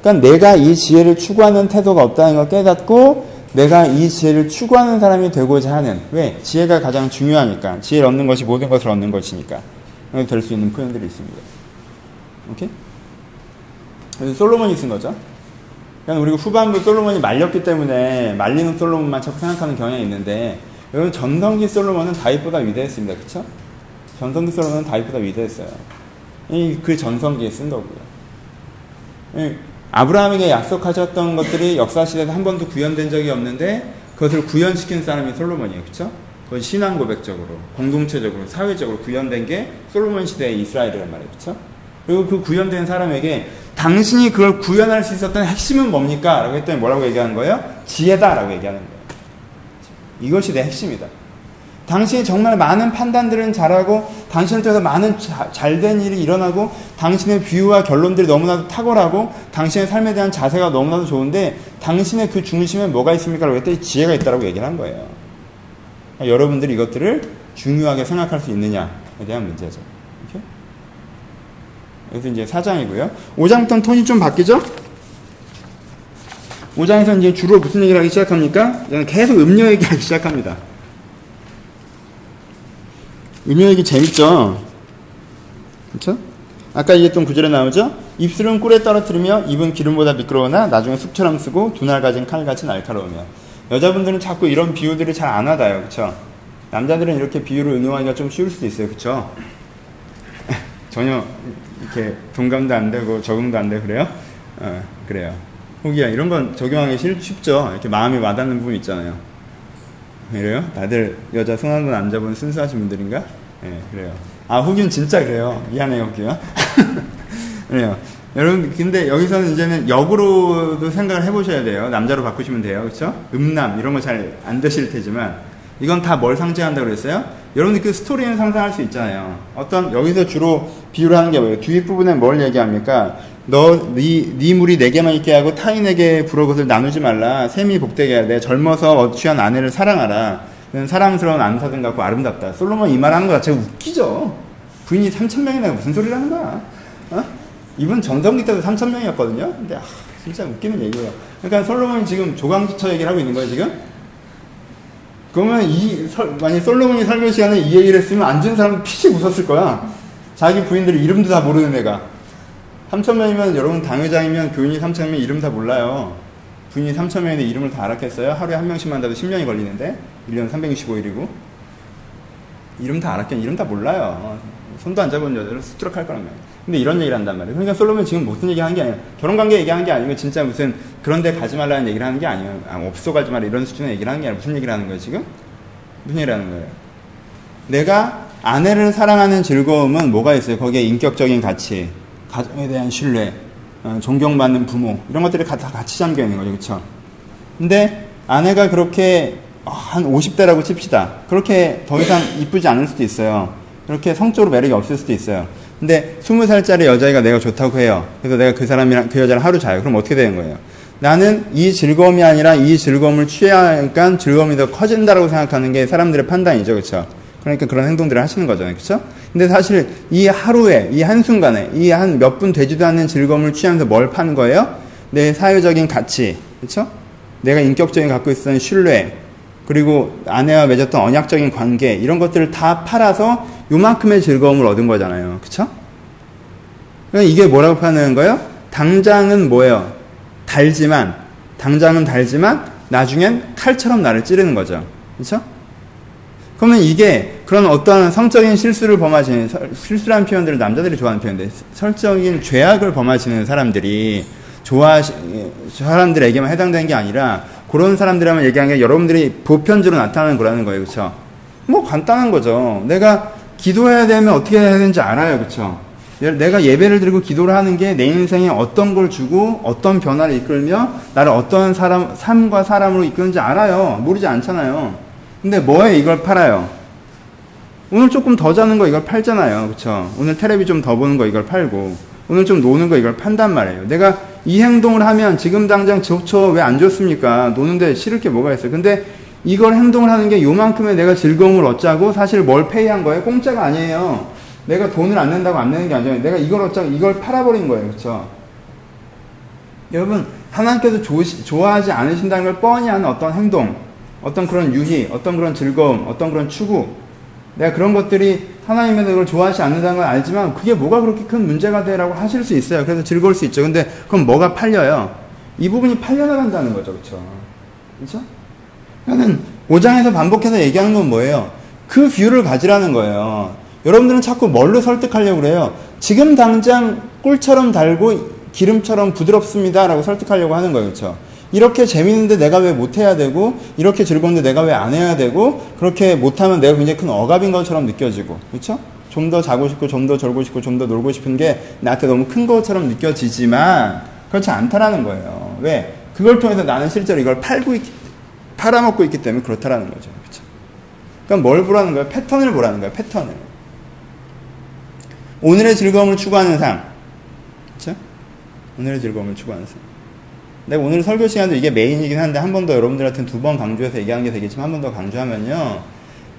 그러니까 내가 이 지혜를 추구하는 태도가 없다는 걸 깨닫고 내가 이 지혜를 추구하는 사람이 되고자 하는 왜 지혜가 가장 중요하니까 지혜를 얻는 것이 모든 것을 얻는 것이니까 될 수 있는 표현들이 있습니다. 오케이? 솔로몬이 쓴 거죠. 그냥 우리가 후반부 솔로몬이 말렸기 때문에 말리는 솔로몬만 자꾸 생각하는 경향이 있는데 여러분 전성기 솔로몬은 다윗보다 위대했습니다. 그쵸? 전성기 솔로몬은 다윗보다 위대했어요. 그 전성기에 쓴 거고요. 아브라함에게 약속하셨던 것들이 역사시대에서 한 번도 구현된 적이 없는데 그것을 구현시킨 사람이 솔로몬이에요. 그쵸? 그건 신앙 고백적으로, 공동체적으로, 사회적으로 구현된 게 솔로몬 시대의 이스라엘이란 말이에요. 그쵸? 그리고 그 구현된 사람에게 당신이 그걸 구현할 수 있었던 핵심은 뭡니까? 라고 했더니 뭐라고 얘기하는 거예요? 지혜다. 라고 얘기하는 거예요. 이것이 내 핵심이다. 당신이 정말 많은 판단들은 잘하고 당신을 통해서 많은 잘된 일이 일어나고 당신의 비유와 결론들이 너무나도 탁월하고 당신의 삶에 대한 자세가 너무나도 좋은데 당신의 그 중심에 뭐가 있습니까? 라고 했더니 지혜가 있다고 얘기를 한 거예요. 그러니까 여러분들이 이것들을 중요하게 생각할 수 있느냐에 대한 문제죠. 여기서 이제 4장이고요. 5장부터는 톤이 좀 바뀌죠? 5장에서 이제 주로 무슨 얘기를 하기 시작합니까? 계속 음료 얘기하기 시작합니다. 음료 얘기 재밌죠? 그쵸? 아까 얘기했던 구절에 나오죠? 입술은 꿀에 떨어뜨리며 입은 기름보다 미끄러우나 나중에 쑥처럼 쓰고 두날 가진 칼같이 날카로우며 여자분들은 자꾸 이런 비유들을 잘 안 하다요. 그쵸? 남자들은 이렇게 비유를 응용하기가 좀 쉬울 수도 있어요. 그쵸? 전혀 이렇게 동감도 안 되고 적응도 안 되고 그래요? 어, 그래요. 호기야 이런 건 적용하기 쉽- 쉽죠. 이렇게 마음이 와닿는 부분 있잖아요. 그래요? 다들 여자 순하고 남자분 순수하신 분들인가? 예, 그래요. 아, 호기는 진짜 그래요. 미안해요, 호기야. 그래요. 여러분, 근데 여기서는 이제는 역으로도 생각을 해보셔야 돼요. 남자로 바꾸시면 돼요. 그쵸? 음남, 이런 거 잘 안 되실 테지만, 이건 다 뭘 상징한다고 그랬어요? 여러분들 그 스토리는 상상할 수 있잖아요. 어떤, 여기서 주로 비유를 하는 게 뭐예요? 뒤 부분에 뭘 얘기합니까? 너, 네, 네 물이 네 개만 있게 하고 타인에게 불어 것을 나누지 말라. 셈이 복되게 하되 젊어서 취한 아내를 사랑하라. 그는 사랑스러운 안사등 같고 아름답다. 솔로몬 이 말 하는 거 자체가 웃기죠. 부인이 3천 명이나 무슨 소리를 하는 거야? 어? 이분 전성기 때도 3천 명이었거든요. 근데 아, 진짜 웃기는 얘기예요. 그러니까 솔로몬이 지금 조강지처 얘기를 하고 있는 거예요 지금. 그러면 이 설- 만약 솔로몬이 설교 시간에 이 얘기를 했으면 앉은 사람은 피식 웃었을 거야. 자기 부인들 이름도 다 모르는 애가. 3천 명이면 여러분 당회장이면 교인이 3천 명이면 이름 다 몰라요. 부인이 3천 명인데 이름을 다 알았겠어요? 하루에 한 명씩만 다도 10년이 걸리는데 1년 365일이고 이름 다 알았겠 이름 다 몰라요. 손도 안 잡은 여자를 수두룩 할 거라면. 근데 이런 얘기를 한단 말이에요. 그러니까 솔로몬 지금 무슨 얘기 하는 게 아니에요. 결혼 관계 얘기하는 게 아니고 진짜 무슨 그런 데 가지 말라는 얘기를 하는 게 아니에요. 아, 업소 가지 말라 이런 수준의 얘기를 하는 게 아니라 무슨 얘기를 하는 거예요, 지금? 무슨 얘기를 하는 거예요? 내가 아내를 사랑하는 즐거움은 뭐가 있어요? 거기에 인격적인 가치, 가정에 대한 신뢰, 어, 존경받는 부모 이런 것들이 다 같이 잠겨 있는 거죠, 그렇죠? 근데 아내가 그렇게 어, 한 50대라고 칩시다. 그렇게 더 이상 이쁘지 않을 수도 있어요. 그렇게 성적으로 매력이 없을 수도 있어요. 근데 20살짜리 여자애가 내가 좋다고 해요. 그래서 내가 그 사람이랑 그 여자랑 하루 자요. 그럼 어떻게 되는 거예요? 나는 이 즐거움이 아니라 이 즐거움을 취하니까 즐거움이 더 커진다라고 생각하는 게 사람들의 판단이죠. 그렇죠? 그러니까 그런 행동들을 하시는 거잖아요. 그렇죠? 근데 사실 이 하루에 이 한순간에 이 한 몇 분 되지도 않는 즐거움을 취하면서 뭘 파는 거예요? 내 사회적인 가치. 그렇죠? 내가 인격적인 갖고 있었던 신뢰 그리고 아내와 맺었던 언약적인 관계 이런 것들을 다 팔아서 요만큼의 즐거움을 얻은 거잖아요. 그러니까 이게 뭐라고 파는 거예요? 당장은 뭐예요? 달지만 당장은 달지만 나중엔 칼처럼 나를 찌르는 거죠. 그쵸? 그러면 이게 그런 어떠한 성적인 실수를 범하시는 설- 실수라는 표현들을 남자들이 좋아하는 표현인데 설적인 죄악을 범하시는 사람들이 좋아하시 사람들에게만 해당되는 게 아니라 그런 사람들이라면 얘기하는 게 여러분들이 보편적으로 나타나는 거라는 거예요, 그렇죠? 뭐 간단한 거죠. 내가 기도해야 되면 어떻게 해야 되는지 알아요, 그렇죠? 내가 예배를 드리고 기도를 하는 게 내 인생에 어떤 걸 주고 어떤 변화를 이끌며 나를 어떤 사람 삶과 사람으로 이끄는지 알아요. 모르지 않잖아요. 근데 뭐에 이걸 팔아요? 오늘 조금 더 자는 거 이걸 팔잖아요. 그쵸? 오늘 테레비 좀 더 보는 거 이걸 팔고, 오늘 좀 노는 거 이걸 판단 말이에요. 내가 이 행동을 하면 지금 당장 좋죠. 왜안 좋습니까? 노는데 싫을 게 뭐가 있어요. 근데 이걸 행동을 하는 게 요만큼의 내가 즐거움을 얻자고 사실 뭘 페이한 거예요? 공짜가 아니에요. 내가 돈을 안 낸다고 안 내는 게 아니잖아요. 내가 이걸 얻자고 이걸 팔아버린 거예요. 그쵸? 여러분, 하나님께서 좋으시- 좋아하지 않으신다는 걸 뻔히 아는 어떤 행동, 어떤 그런 유희, 어떤 그런 즐거움, 어떤 그런 추구, 내가 그런 것들이 하나님의 그걸 좋아하지 않는다는 걸 알지만 그게 뭐가 그렇게 큰 문제가 돼라고 하실 수 있어요. 그래서 즐거울 수 있죠. 근데 그럼 뭐가 팔려요? 이 부분이 팔려나간다는 거죠. 그렇죠? 그렇죠? 그러니까 5장에서 반복해서 얘기하는 건 뭐예요? 그 view를 가지라는 거예요. 여러분들은 자꾸 뭘로 설득하려고 그래요? 지금 당장 꿀처럼 달고 기름처럼 부드럽습니다라고 설득하려고 하는 거예요. 그렇죠? 이렇게 재밌는데 내가 왜 못해야 되고 이렇게 즐거운데 내가 왜 안 해야 되고 그렇게 못하면 내가 굉장히 큰 억압인 것처럼 느껴지고 그렇죠? 좀 더 자고 싶고 좀 더 졸고 싶고 좀 더 놀고 싶은 게 나한테 너무 큰 것처럼 느껴지지만 그렇지 않다라는 거예요. 왜? 그걸 통해서 나는 실제로 이걸 팔고 있기, 팔아먹고 있기 때문에 그렇다라는 거죠. 그렇죠? 그러니까 뭘 보라는 거예요? 패턴을 보라는 거예요. 패턴을. 오늘의 즐거움을 추구하는 삶. 그렇죠? 오늘의 즐거움을 추구하는 삶. 내가 오늘 설교 시간도 이게 메인이긴 한데 한 번 더 여러분들한테 두 번 강조해서 얘기하는 게 되겠지만 한 번 더 강조하면요.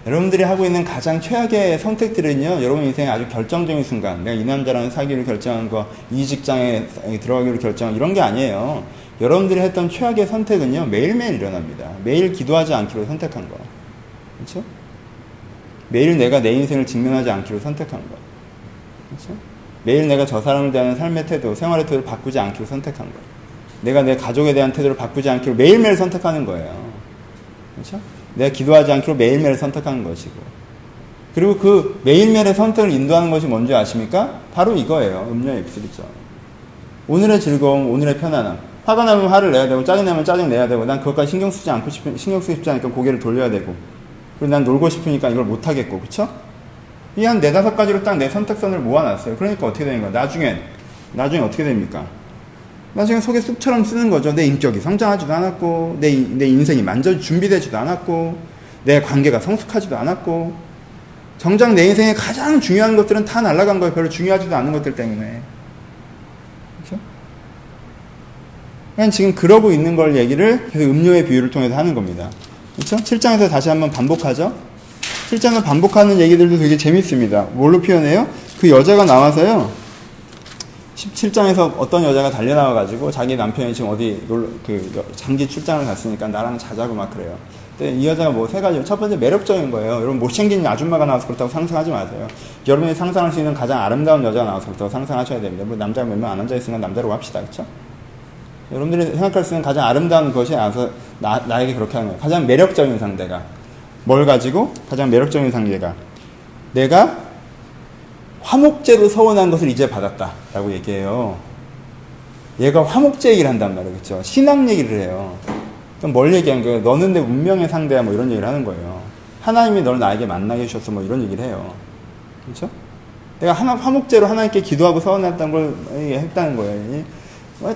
여러분들이 하고 있는 가장 최악의 선택들은요, 여러분 인생의 아주 결정적인 순간, 내가 이 남자랑 사귀기로 결정한 거, 이 직장에 들어가기로 결정한 이런 게 아니에요. 여러분들이 했던 최악의 선택은요, 매일매일 일어납니다. 매일 기도하지 않기로 선택한 거. 그렇죠? 매일 내가 내 인생을 직면하지 않기로 선택한 거. 그렇죠? 매일 내가 저 사람을 대하는 삶의 태도, 생활의 태도를 바꾸지 않기로 선택한 거. 내가 내 가족에 대한 태도를 바꾸지 않기로 매일매일 선택하는 거예요. 그렇죠? 내가 기도하지 않기로 매일매일 선택하는 것이고. 그리고 그 매일매일의 선택을 인도하는 것이 뭔지 아십니까? 바로 이거예요. 음료의 입술이죠. 오늘의 즐거움, 오늘의 편안함. 화가 나면 화를 내야 되고, 짜증 나면 짜증 내야 되고, 난 그것까지 신경 쓰지 않고 싶, 신경 쓰고 싶지 않으니까 고개를 돌려야 되고, 그리고 난 놀고 싶으니까 이걸 못하겠고, 그쵸? 이 한 네다섯 가지로 딱 내 선택선을 모아놨어요. 그러니까 어떻게 되는 거야? 나중엔, 나중에 어떻게 됩니까? 나중에 속에 쑥처럼 쓰는 거죠. 내 인격이 성장하지도 않았고, 내, 내 인생이 만져 준비되지도 않았고, 내 관계가 성숙하지도 않았고, 정작 내 인생에 가장 중요한 것들은 다 날아간 거예요. 별로 중요하지도 않은 것들 때문에. 그렇죠? 그냥 지금 그러고 있는 걸 얘기를 계속 음료의 비유를 통해서 하는 겁니다. 그렇죠? 7장에서 다시 한번 반복하죠? 7장을 반복하는 얘기들도 되게 재밌습니다. 뭘로 표현해요? 그 여자가 나와서요. 17장에서 어떤 여자가 달려나와가지고 자기 남편이 지금 어디 놀러, 그 장기 출장을 갔으니까 나랑 자자고 막 그래요. 근데 이 여자가 뭐 세 가지. 첫 번째 매력적인 거예요. 여러분 못생긴 아줌마가 나와서 그렇다고 상상하지 마세요. 여러분이 상상할 수 있는 가장 아름다운 여자가 나와서 그렇다고 상상하셔야 됩니다. 뭐 남자가 몇 명 안 앉아있으면 남자로 합시다. 그쵸? 여러분들이 생각할 수 있는 가장 아름다운 것이 나와서 나, 나에게 그렇게 하는 거예요. 가장 매력적인 상대가. 뭘 가지고? 가장 매력적인 상대가. 내가 화목제로 서원한 것을 이제 받았다라고 얘기해요. 얘가 화목제 얘기를 한단 말이에요. 그렇죠? 신앙 얘기를 해요. 뭘 얘기한 거예요? 너는 내 운명의 상대야 뭐 이런 얘기를 하는 거예요. 하나님이 너를 나에게 만나게 해주셨어 뭐 이런 얘기를 해요. 그렇죠? 내가 하나 화목제로 하나님께 기도하고 서원했다는 걸 했다는 거예요.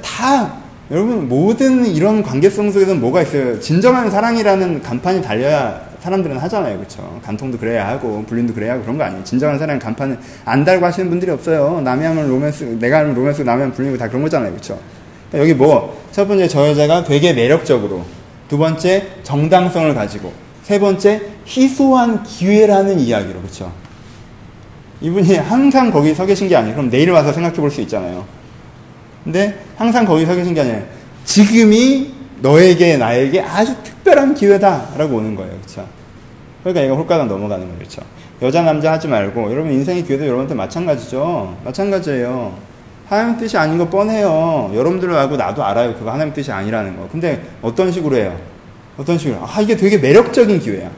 다 여러분 모든 이런 관계성 속에서는 뭐가 있어요? 진정한 사랑이라는 간판이 달려야 사람들은 하잖아요. 그렇죠? 간통도 그래야 하고 불륜도 그래야 하고 그런 거 아니에요. 진정한 사랑 간판은 안 달고 하시는 분들이 없어요. 남이 하면 로맨스, 내가 하면 로맨스, 남이 하면 불륜이고 다 그런 거잖아요. 그렇죠? 여기 뭐 첫 번째 저 여자가 되게 매력적으로 두 번째 정당성을 가지고 세 번째 희소한 기회라는 이야기로 그렇죠? 이분이 항상 거기 서 계신 게 아니에요. 그럼 내일 와서 생각해 볼 수 있잖아요. 근데 항상 거기 서 계신 게 아니에요. 지금이 너에게 나에게 아주 특별한 기회다라고 오는 거예요. 그렇죠? 그러니까 얘가 홀가닥 넘어가는 거죠. 그렇죠? 여자 남자 하지 말고 여러분 인생의 기회도 여러분한테 마찬가지죠. 마찬가지예요. 하나님 뜻이 아닌 거 뻔해요. 여러분들하고 나도 알아요. 그거 하나님 뜻이 아니라는 거. 근데 어떤 식으로 해요? 어떤 식으로? 아 이게 되게 매력적인 기회야.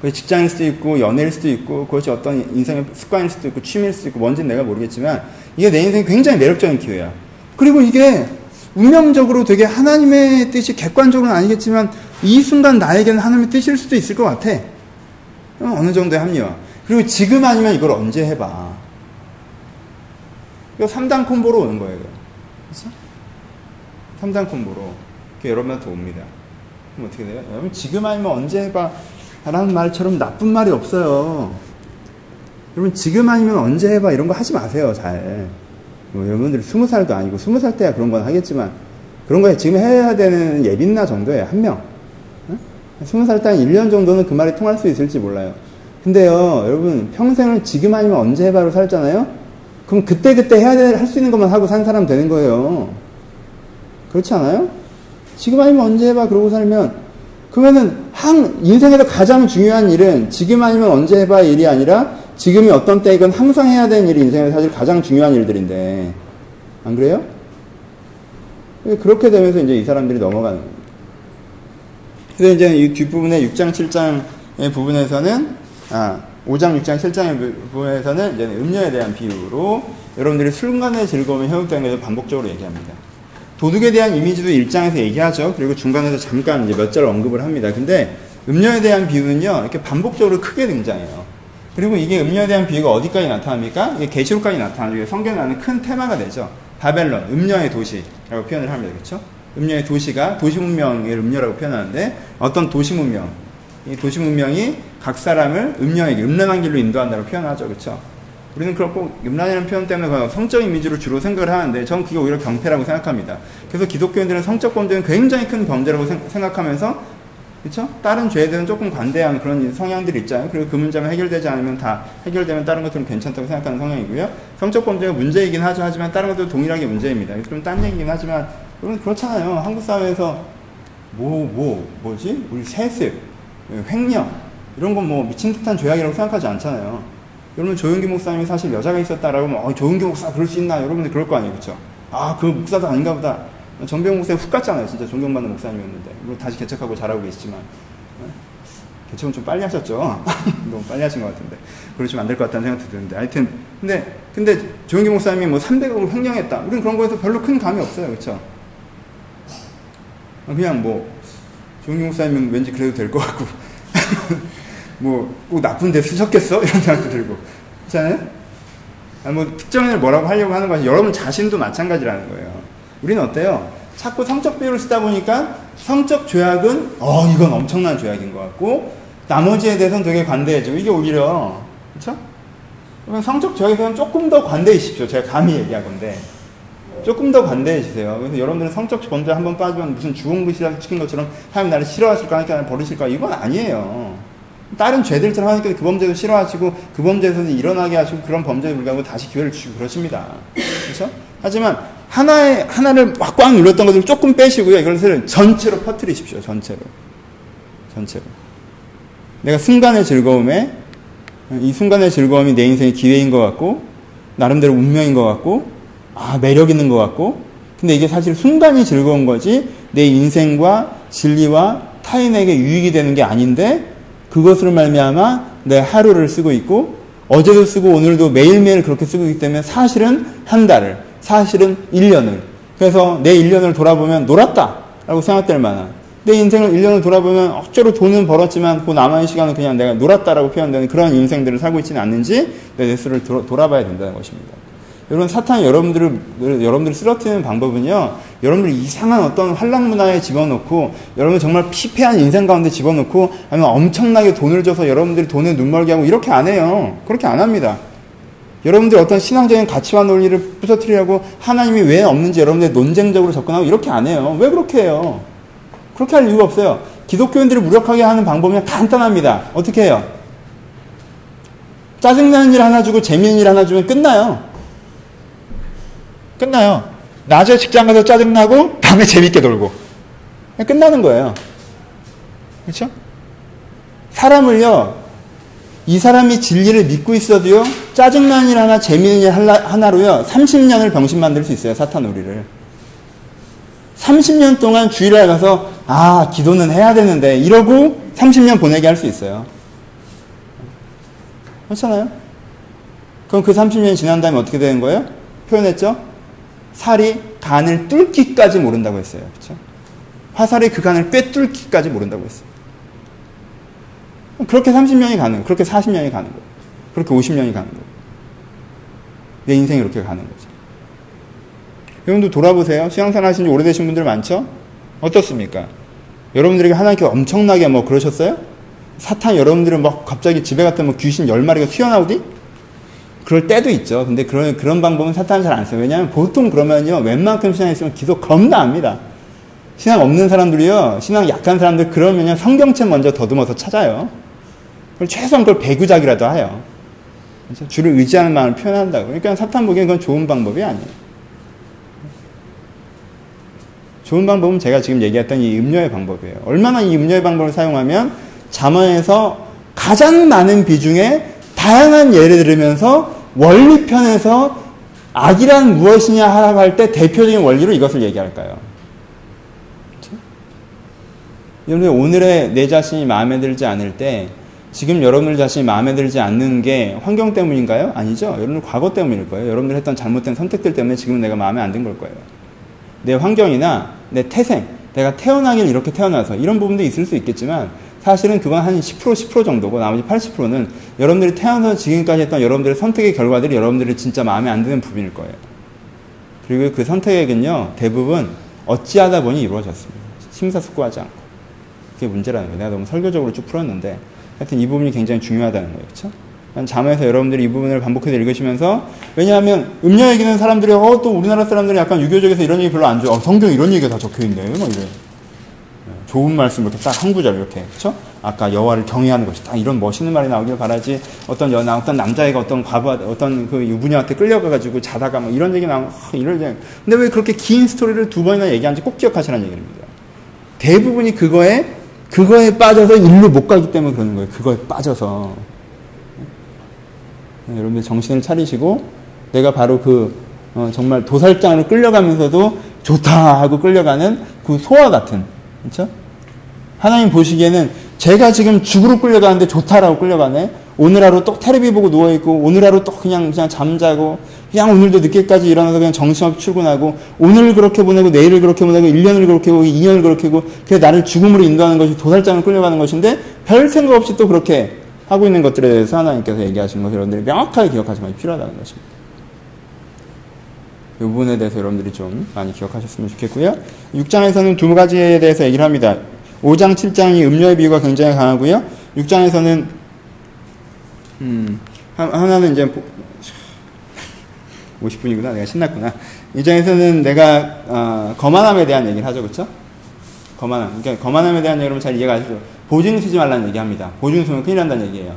그게 직장일 수도 있고 연애일 수도 있고 그것이 어떤 인생의 습관일 수도 있고 취미일 수도 있고 뭔지는 내가 모르겠지만 이게 내 인생에 굉장히 매력적인 기회야. 그리고 이게 운명적으로 되게 하나님의 뜻이 객관적으로는 아니겠지만 이 순간 나에게는 하나님의 뜻일 수도 있을 것 같아. 어느 정도의 합리화. 그리고 지금 아니면 이걸 언제 해봐. 이거 3단 콤보로 오는 거예요. 그렇죠? 3단 콤보로. 여러분한테 옵니다. 그럼 어떻게 돼요? 여러분 지금 아니면 언제 해봐. 라는 말처럼 나쁜 말이 없어요. 여러분 지금 아니면 언제 해봐. 이런 거 하지 마세요. 잘. 뭐 여러분들이 스무 살도 아니고 스무 살 때야 그런 건 하겠지만 그런 거에 지금 해야 되는 예빈나 정도예요 한 명. 스무 살 때 한 1년 정도는 그 말이 통할 수 있을지 몰라요. 근데요, 여러분, 평생을 지금 아니면 언제 해봐로 살잖아요? 그럼 그때그때 해야 될, 할수 있는 것만 하고 산 사람 되는 거예요. 그렇지 않아요? 지금 아니면 언제 해봐, 그러고 살면, 그러면은, 항, 인생에서 가장 중요한 일은 지금 아니면 언제 해봐 일이 아니라 지금이 어떤 때이건 항상 해야 되는 일이 인생에서 사실 가장 중요한 일들인데, 안 그래요? 그렇게 되면서 이제 이 사람들이 넘어가는 거예요. 그래서 이제 이 뒷부분에 6장, 7장의 부분에서는, 아, 5장, 6장, 7장의 부분에서는 이제 음료에 대한 비유로 여러분들이 순간의 즐거움을 회복되는 것을 반복적으로 얘기합니다. 도둑에 대한 이미지도 1장에서 얘기하죠. 그리고 중간에서 잠깐 이제 몇 절 언급을 합니다. 근데 음료에 대한 비유는요, 이렇게 반복적으로 크게 등장해요. 그리고 이게 음료에 대한 비유가 어디까지 나타납니까? 계시록까지 나타나죠. 성경에 나는 큰 테마가 되죠. 바벨론, 음료의 도시라고 표현을 합니다. 그렇죠? 음료의 도시가 도시 문명의 음료라고 표현하는데 어떤 도시 문명, 이 도시 문명이 각 사람을 음료에게 음란한 길로 인도한다고 표현하죠. 그렇죠? 우리는 꼭 음란이라는 표현 때문에 성적 이미지로 주로 생각을 하는데 저는 그게 오히려 경패라고 생각합니다. 그래서 기독교인들은 성적 범죄는 굉장히 큰 범죄라고 생각하면서 그렇죠? 다른 대해서는 조금 관대한 그런 성향들이 있잖아요. 그리고 그 문제만 해결되지 않으면 다 해결되면 다른 것들은 괜찮다고 생각하는 성향이고요. 성적 범죄가 문제이긴 하죠. 하지만 다른 것도 동일하게 문제입니다. 좀딴 얘기긴 하지만 여러분 그렇잖아요. 한국 사회에서 뭐뭐 뭐, 지 우리 세습, 횡령 이런 건 뭐 미친 듯한 죄악이라고 생각하지 않잖아요. 여러분 조용기 목사님이 사실 여자가 있었다라고 하면 어, 조용기 목사 그럴 수 있나 여러분들 그럴 거 아니에요, 그렇죠? 아 그 목사도 아닌가 보다. 정병 목사님 훅 갔잖아요. 진짜 존경받는 목사님이었는데. 물론 다시 개척하고 잘하고 계시지만. 네? 개척은 좀 빨리 하셨죠? 너무 빨리 하신 것 같은데. 그러시면 안 될 것 같다는 생각도 드는데. 하여튼, 근데, 근데 조영기 목사님이 뭐 300억을 횡령했다. 우리는 그런 거에서 별로 큰 감이 없어요. 그쵸? 그냥 뭐, 조영기 목사님은 왠지 그래도 될 것 같고. 뭐, 꼭 나쁜 데 쓰셨겠어? 이런 생각도 들고. 그렇잖아요? 뭐, 특정인을 뭐라고 하려고 하는 것이 여러분 자신도 마찬가지라는 거예요. 우리는 어때요? 자꾸 성적 비율을 쓰다 보니까 성적 죄악은 어 이건 엄청난 죄악인 것 같고 나머지에 대해서는 되게 관대해지고 이게 오히려 그렇죠? 그러면 성적 죄악에 대해서는 조금 더 관대해지십시오. 제가 감히 얘기하건데 조금 더 관대해지세요. 그래서 여러분들은 성적 범죄 한번 빠지면 무슨 주홍글씨라도 시킨 것처럼 하나님 나를 싫어하실까 하니까 버리실까 이건 아니에요. 다른 죄들처럼 하니까 그 범죄도 싫어하시고 그 범죄에서 일어나게 하시고 그런 범죄에 불구하고 다시 기회를 주시고 그러십니다. 그렇죠? 하지만 하나의 하나를 막 꽉 눌렀던 것을 조금 빼시고요. 이것을 전체로 퍼뜨리십시오. 전체로. 전체로. 내가 순간의 즐거움에 이 순간의 즐거움이 내 인생의 기회인 것 같고 나름대로 운명인 것 같고 아 매력 있는 것 같고 근데 이게 사실 순간이 즐거운 거지 내 인생과 진리와 타인에게 유익이 되는 게 아닌데 그것으로 말미암아 내 하루를 쓰고 있고 어제도 쓰고 오늘도 매일매일 그렇게 쓰고 있기 때문에 사실은 한 달을 사실은 1년을. 그래서 내 1년을 돌아보면 놀았다. 라고 생각될 만한. 내 인생을 1년을 돌아보면 억지로 돈은 벌었지만 그 남은 시간은 그냥 내가 놀았다라고 표현되는 그런 인생들을 살고 있지는 않는지 내 레스를 돌아봐야 된다는 것입니다. 여러분 사탄이 여러분들을 여러분들을 쓰러뜨리는 방법은요. 여러분들 이상한 어떤 환락 문화에 집어넣고 여러분 정말 피폐한 인생 가운데 집어넣고 아니면 엄청나게 돈을 줘서 여러분들이 돈에 눈멀게 하고 이렇게 안 해요. 그렇게 안 합니다. 여러분들 어떤 신앙적인 가치와 논리를 부서뜨리려고 하나님이 왜 없는지 여러분들 논쟁적으로 접근하고 이렇게 안 해요. 왜 그렇게 해요? 그렇게 할 이유가 없어요. 기독교인들을 무력하게 하는 방법은 간단합니다. 어떻게 해요? 짜증나는 일 하나 주고 재미있는 일 하나 주면 끝나요. 끝나요. 낮에 직장 가서 짜증나고 밤에 재밌게 놀고. 끝나는 거예요. 그렇죠? 사람을요, 이 사람이 진리를 믿고 있어도요, 짜증나는 일 하나, 재미있는 일 하나로요, 30년을 병신 만들 수 있어요, 사탄 우리를. 30년 동안 주일에 가서, 아, 기도는 해야 되는데, 이러고 30년 보내게 할 수 있어요. 그렇잖아요? 그럼 그 30년이 지난 다음에 어떻게 되는 거예요? 표현했죠? 살이 간을 뚫기까지 모른다고 했어요. 그렇죠? 화살이 그 간을 꿰 뚫기까지 모른다고 했어요. 그렇게 30년이 가는 거예요. 그렇게 40년이 가는 거예요. 그렇게 50년이 가는 거예요. 내 인생이 이렇게 가는 거죠. 여러분도 돌아보세요. 신앙생활 하신 지 오래되신 분들 많죠? 어떻습니까? 여러분들에게 하나님께 엄청나게 뭐 그러셨어요? 사탄 여러분들은 막 갑자기 집에 갔다 뭐 귀신 10마리가 튀어나오디? 그럴 때도 있죠. 근데 그런, 그런 방법은 사탄은 잘 안 써요. 왜냐하면 보통 그러면요. 웬만큼 신앙 있으면 기도 겁나 합니다. 신앙 없는 사람들이요. 신앙 약한 사람들 그러면요. 성경책 먼저 더듬어서 찾아요. 최소한 그걸 배구작이라도 해요. 그렇죠? 주를 의지하는 마음을 표현한다고. 그러니까 사탄 보기엔 그건 좋은 방법이 아니에요. 좋은 방법은 제가 지금 얘기했던 이 음료의 방법이에요. 얼마나 이 음료의 방법을 사용하면 잠언에서 가장 많은 비중에 다양한 예를 들으면서 원리편에서 악이란 무엇이냐 하라고 할 때 대표적인 원리로 이것을 얘기할까요? 그렇죠? 여러분 오늘의 내 자신이 마음에 들지 않을 때 지금 여러분들 자신이 마음에 들지 않는 게 환경 때문인가요? 아니죠. 여러분들 과거 때문일 거예요. 여러분들 했던 잘못된 선택들 때문에 지금 내가 마음에 안 든 걸 거예요. 내 환경이나 내 태생, 내가 태어나길 이렇게 태어나서 이런 부분도 있을 수 있겠지만 사실은 그건 한 10% 10% 정도고 나머지 80%는 여러분들이 태어나서 지금까지 했던 여러분들의 선택의 결과들이 여러분들이 진짜 마음에 안 드는 부분일 거예요. 그리고 그 선택은요 대부분 어찌하다 보니 이루어졌습니다. 심사숙고하지 않고 그게 문제라는 거예요. 내가 너무 설교적으로 쭉 풀었는데 하여튼 이 부분이 굉장히 중요하다는 거예요. 그렇죠? 잠에서 여러분들이 이 부분을 반복해서 읽으시면서 왜냐하면 음녀 얘기는 사람들이 어 또 우리나라 사람들이 약간 유교적에서 이런 얘기 별로 안 좋아. 어, 성경 이런 얘기가 다 적혀 있네. 막 이래. 좋은 말씀 이렇게 딱 한 구절 이렇게 그렇죠? 아까 여호와를 경외하는 것이 딱 이런 멋있는 말이 나오길 바라지 어떤 여나 어떤 남자애가 어떤 과부 어떤 그 유부녀한테 끌려가가지고 자다가 뭐 이런 얘기 나오면 아, 이런 얘기 근데 왜 그렇게 긴 스토리를 두 번이나 얘기하는지 꼭 기억하시라는 얘기입니다. 대부분이 그거에 그거에 빠져서 일로 못 가기 때문에 그러는 거예요. 그거에 빠져서 네, 여러분들 정신을 차리시고 내가 바로 그 어, 정말 도살장으로 끌려가면서도 좋다 하고 끌려가는 그 소와 같은 그렇죠? 하나님 보시기에는 제가 지금 죽으러 끌려가는데 좋다라고 끌려가네. 오늘 하루 또 테레비 보고 누워 있고 오늘 하루 또 그냥 그냥 잠자고 그냥 오늘도 늦게까지 일어나서 그냥 정신없이 출근하고 오늘 그렇게 보내고 내일을 그렇게 보내고 1년을 그렇게 보고 2년을 그렇게 보고 그게 나를 죽음으로 인도하는 것이 도살장을 끌려가는 것인데 별 생각 없이 또 그렇게 하고 있는 것들에 대해서 하나님께서 얘기하시는 것을 여러분들이 명확하게 기억하시면 필요하다는 것입니다. 이 부분에 대해서 여러분들이 좀 많이 기억하셨으면 좋겠고요. 6장에서는 두 가지에 대해서 얘기를 합니다. 5장, 7장이 음료의 비유가 굉장히 강하고요. 6장에서는 음, 하나는 이제 50분이구나. 내가 신났구나. 2장에서는 내가 어, 거만함에 대한 얘기를 하죠. 그렇죠? 거만함. 그러니까 거만함에 대한 여러분 잘 이해가 하시죠. 보증 쓰지 말라는 얘기합니다. 보증 쓰면 큰일 난다는 얘기예요.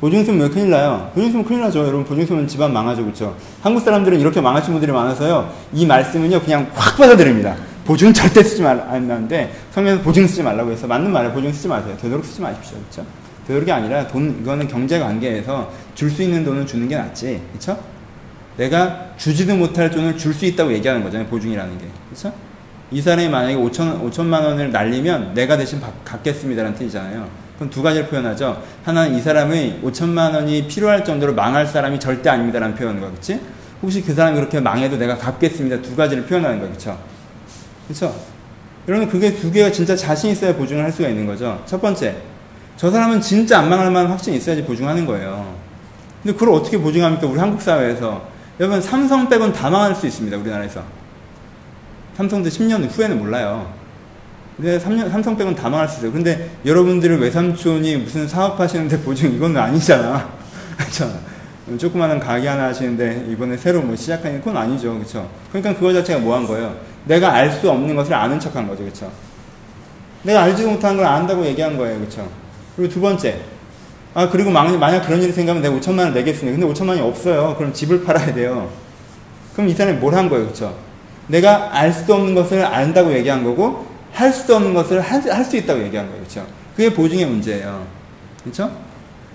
보증 쓰면 왜 큰일 나요? 보증 쓰면 큰일 나죠. 여러분 보증 쓰면 집안 망하죠. 그렇죠? 한국 사람들은 이렇게 망하신 분들이 많아서요. 이 말씀은요. 그냥 확 받아들입니다. 보증 절대 쓰지 말라는데 성경에서 보증 쓰지 말라고 해서 맞는 말에 보증 쓰지 마세요. 되도록 쓰지 마십시오. 그렇죠? 되도록이 아니라 돈 이거는 경제 관계에서 줄 수 있는 돈은 주는 게 낫지. 그렇죠? 내가 주지도 못할 돈을 줄 수 있다고 얘기하는 거잖아요. 보증이라는 게. 그렇죠? 이 사람이 만약에 5천, 5천만 원을 날리면 내가 대신 갚겠습니다라는 뜻이잖아요. 그럼 두 가지를 표현하죠. 하나는 이 사람의 5천만 원이 필요할 정도로 망할 사람이 절대 아닙니다라는 거야. 그치? 혹시 그 사람이 그렇게 망해도 내가 갚겠습니다. 두 가지를 표현하는 거야. 그쵸? 그쵸? 여러분, 그게 두 개가 진짜 자신 있어야 보증을 할 수가 있는 거죠. 첫 번째. 저 사람은 진짜 안 망할 만한 확신이 있어야지 보증하는 거예요. 근데 그걸 어떻게 보증합니까? 우리 한국 사회에서. 여러분, 삼성 빼곤 다 망할 수 있습니다. 우리나라에서. 삼성도 10년 후에는 몰라요. 근데 3년, 삼성 빼곤 다 망할 수 있어요. 근데 여러분들은 외삼촌이 무슨 사업하시는데 보증 이건 아니잖아. 그렇죠? 조그마한 가게 하나 하시는데 이번에 새로 뭐 시작하는 건 아니죠. 그렇죠? 그러니까 그거 자체가 뭐 한 거예요? 내가 알 수 없는 것을 아는 척한 거죠. 그렇죠? 내가 알지도 못한 걸 안다고 얘기한 거예요. 그렇죠? 그리고 두 번째. 아, 그리고 만약 그런 일이 생기면 내가 5천만 원 내겠습니다. 근데 5천만 원이 없어요. 그럼 집을 팔아야 돼요. 그럼 이 사람이 뭘 한 거예요. 그렇죠? 내가 알 수도 없는 것을 안다고 얘기한 거고 할 수도 없는 것을 할 수 있다고 얘기한 거예요. 그렇죠? 그게 보증의 문제예요. 그렇죠?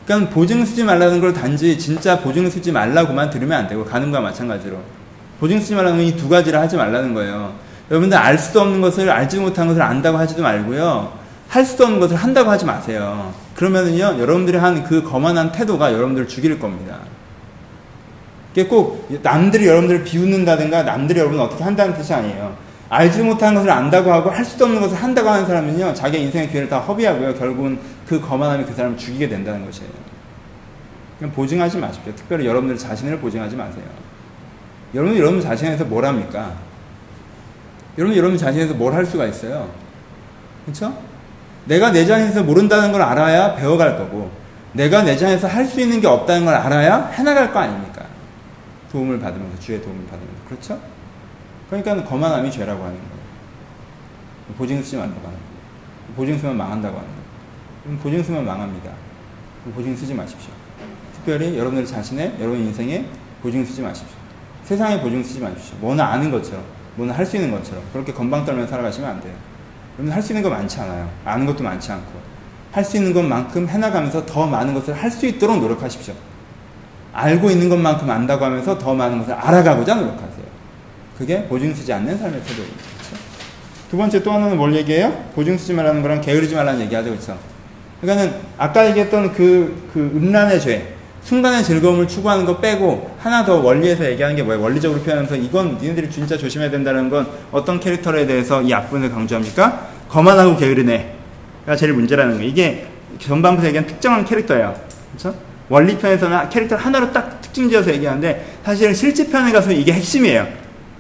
그러니까 보증 쓰지 말라는 걸 단지 진짜 보증 쓰지 말라고만 들으면 안 되고 가는과 마찬가지로 보증 쓰지 말라는 건 이 두 가지를 하지 말라는 거예요. 여러분들 알 수도 없는 것을 알지 못한 것을 안다고 하지도 말고요. 할 수도 없는 것을 한다고 하지 마세요. 그러면은요, 여러분들이 한 그 거만한 태도가 여러분들을 죽일 겁니다. 꼭 남들이 여러분들을 비웃는다든가 남들이 여러분을 어떻게 한다는 뜻이 아니에요. 알지 못하는 것을 안다고 하고 할 수도 없는 것을 한다고 하는 사람은요, 자기 인생의 기회를 다 허비하고요, 결국은 그 거만함이 그 사람을 죽이게 된다는 것이에요. 그냥 보증하지 마십시오. 특별히 여러분들 자신을 보증하지 마세요. 여러분, 여러분 자신에서 뭘 합니까? 여러분, 여러분 자신에서 뭘 할 수가 있어요? 그렇죠? 내가 내 자신에서 모른다는 걸 알아야 배워갈 거고, 내가 내 자신에서 할 수 있는 게 없다는 걸 알아야 해나갈 거 아닙니까? 도움을 받으면서, 주의 도움을 받으면서. 그렇죠? 그러니까 거만함이 죄라고 하는 거예요. 보증 쓰지 말라고 하는 거예요. 보증 쓰면 망한다고 하는 거예요. 보증 쓰면 망합니다. 보증 쓰지 마십시오. 특별히 여러분들 자신의, 여러분 인생에 보증 쓰지 마십시오. 세상에 보증 쓰지 마십시오. 뭐나 아는 것처럼, 뭐나 할 수 있는 것처럼 그렇게 건방 떨면서 살아가시면 안 돼요. 여러분 할 수 있는 거 많지 않아요. 아는 것도 많지 않고. 할 수 있는 것만큼 해나가면서 더 많은 것을 할 수 있도록 노력하십시오. 알고 있는 것만큼 안다고 하면서 더 많은 것을 알아가고자 노력하세요. 그게 보증 쓰지 않는 삶의 태도입니다. 그렇죠? 두 번째 또 하나는 뭘 얘기해요? 보증 쓰지 말라는 거랑 게으르지 말라는 얘기하죠. 그렇죠? 그러니까는 아까 얘기했던 그, 그 음란의 죄, 순간의 즐거움을 추구하는 거 빼고 하나 더 원리에서 얘기하는 게 뭐예요? 원리적으로 표현하면서 이건 니네들이 진짜 조심해야 된다는 건 어떤 캐릭터에 대해서 이 악분을 강조합니까? 거만하고 게으르네가 제일 문제라는 거예요. 이게 전반부에서 얘기한 특정한 캐릭터예요. 그렇죠? 원리 편에서는 캐릭터 하나로 딱 특징 지어서 얘기하는데 사실은 실제 편에 가서 이게 핵심이에요.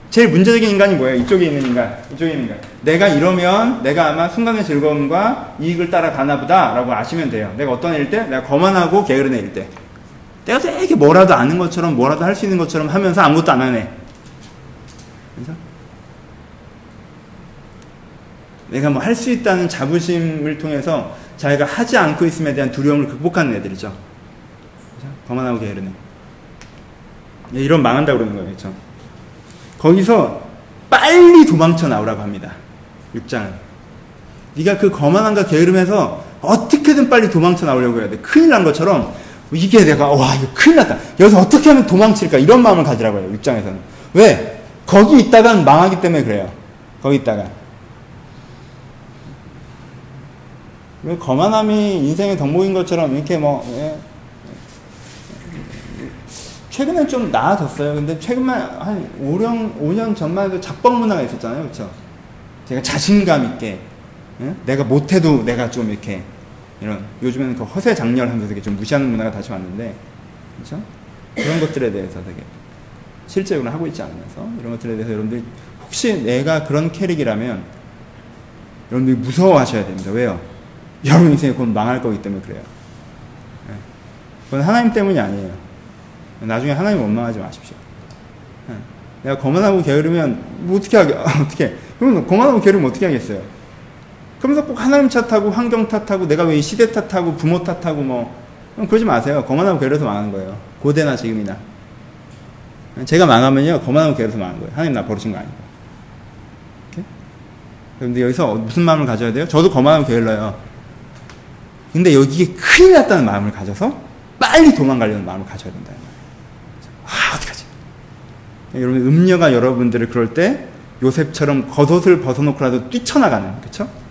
제일 문제적인 인간이 뭐예요? 이쪽에 있는 인간, 이쪽에 있는 인간. 내가 이러면 내가 아마 순간의 즐거움과 이익을 따라가나 보다라고 아시면 돼요. 내가 어떤 일일 때? 내가 거만하고 게으른 애일 때. 내가 되게 뭐라도 아는 것처럼 뭐라도 할 수 있는 것처럼 하면서 아무것도 안 하네. 그래서 내가 뭐 할 수 있다는 자부심을 통해서 자기가 하지 않고 있음에 대한 두려움을 극복하는 애들이죠. 거만하고 게으르네. 예, 이런 망한다 그러는 거예요. 그렇죠? 거기서 빨리 도망쳐 나오라고 합니다. 6장은. 네가 그 거만함과 게으름에서 어떻게든 빨리 도망쳐 나오려고 해야 돼. 큰일 난 것처럼 이게 내가 와 이거 큰일 났다. 여기서 어떻게 하면 도망칠까 이런 마음을 가지라고 해요. 6장에서는. 왜? 거기 있다간 망하기 때문에 그래요. 거기 있다가. 거만함이 인생의 덕목인 것처럼 이렇게 뭐 예. 최근에 좀 나아졌어요. 근데 최근만 한 5년, 5년 전만 해도 작법 문화가 있었잖아요. 그렇죠? 제가 자신감 있게 예? 내가 못해도 내가 좀 이렇게 이런 요즘에는 그 허세 장렬하면서 되게 좀 무시하는 문화가 다시 왔는데 그렇죠? 그런 것들에 대해서 되게 실제적으로 하고 있지 않으면서 이런 것들에 대해서 여러분들이 혹시 내가 그런 캐릭이라면 여러분들이 무서워하셔야 됩니다. 왜요? 여러분 인생이 곧 망할 거기 때문에 그래요. 예. 그건 하나님 때문이 아니에요. 나중에 하나님 원망하지 마십시오. 예. 내가 거만하고 게으르면 뭐 어떻게 하게 어떻게? 그러면 거만하고 게으르면 어떻게 하겠어요? 그러면서 꼭 하나님 탓하고 환경 탓하고 내가 왜 이 시대 탓하고 부모 탓하고 뭐 그러지 마세요. 거만하고 게으르서 망하는 거예요. 고대나 지금이나. 제가 망하면요 거만하고 게으르서 망하는 거예요. 하나님 나 버리신 거 아니고. 그런데 여기서 무슨 마음을 가져야 돼요? 저도 거만하고 게을러요. 근데 여기에 큰일 났다는 마음을 가져서 빨리 도망가려는 마음을 가져야 된다. 아, 어떡하지? 여러분, 음녀가 여러분들을 그럴 때 요셉처럼 겉옷을 벗어놓고라도 뛰쳐나가는, 그쵸? 그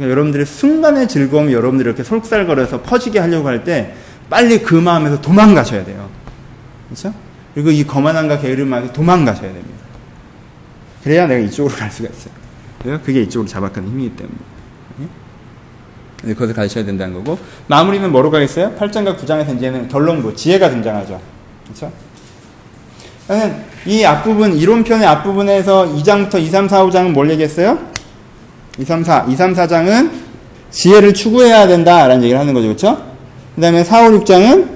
러니까 여러분들의 순간의 즐거움이 여러분들이 이렇게 솔살거려서 퍼지게 하려고 할 때 빨리 그 마음에서 도망가셔야 돼요. 그쵸? 그리고 이 거만함과 게으름에서 도망가셔야 됩니다. 그래야 내가 이쪽으로 갈 수가 있어요. 그게 이쪽으로 잡아가는 힘이기 때문에. 네, 그것을 가르쳐야 된다는 거고 마무리는 뭐로 가겠어요? 8장과 9장에서 이제는 결론부 지혜가 등장하죠. 그렇죠? 이 앞부분 이론편의 앞부분에서 2장부터 2, 3, 4, 5장은 뭘 얘기했어요? 2, 3, 4, 2, 3, 4장은 지혜를 추구해야 된다라는 얘기를 하는 거죠. 그렇죠? 그 다음에 4, 5, 6장은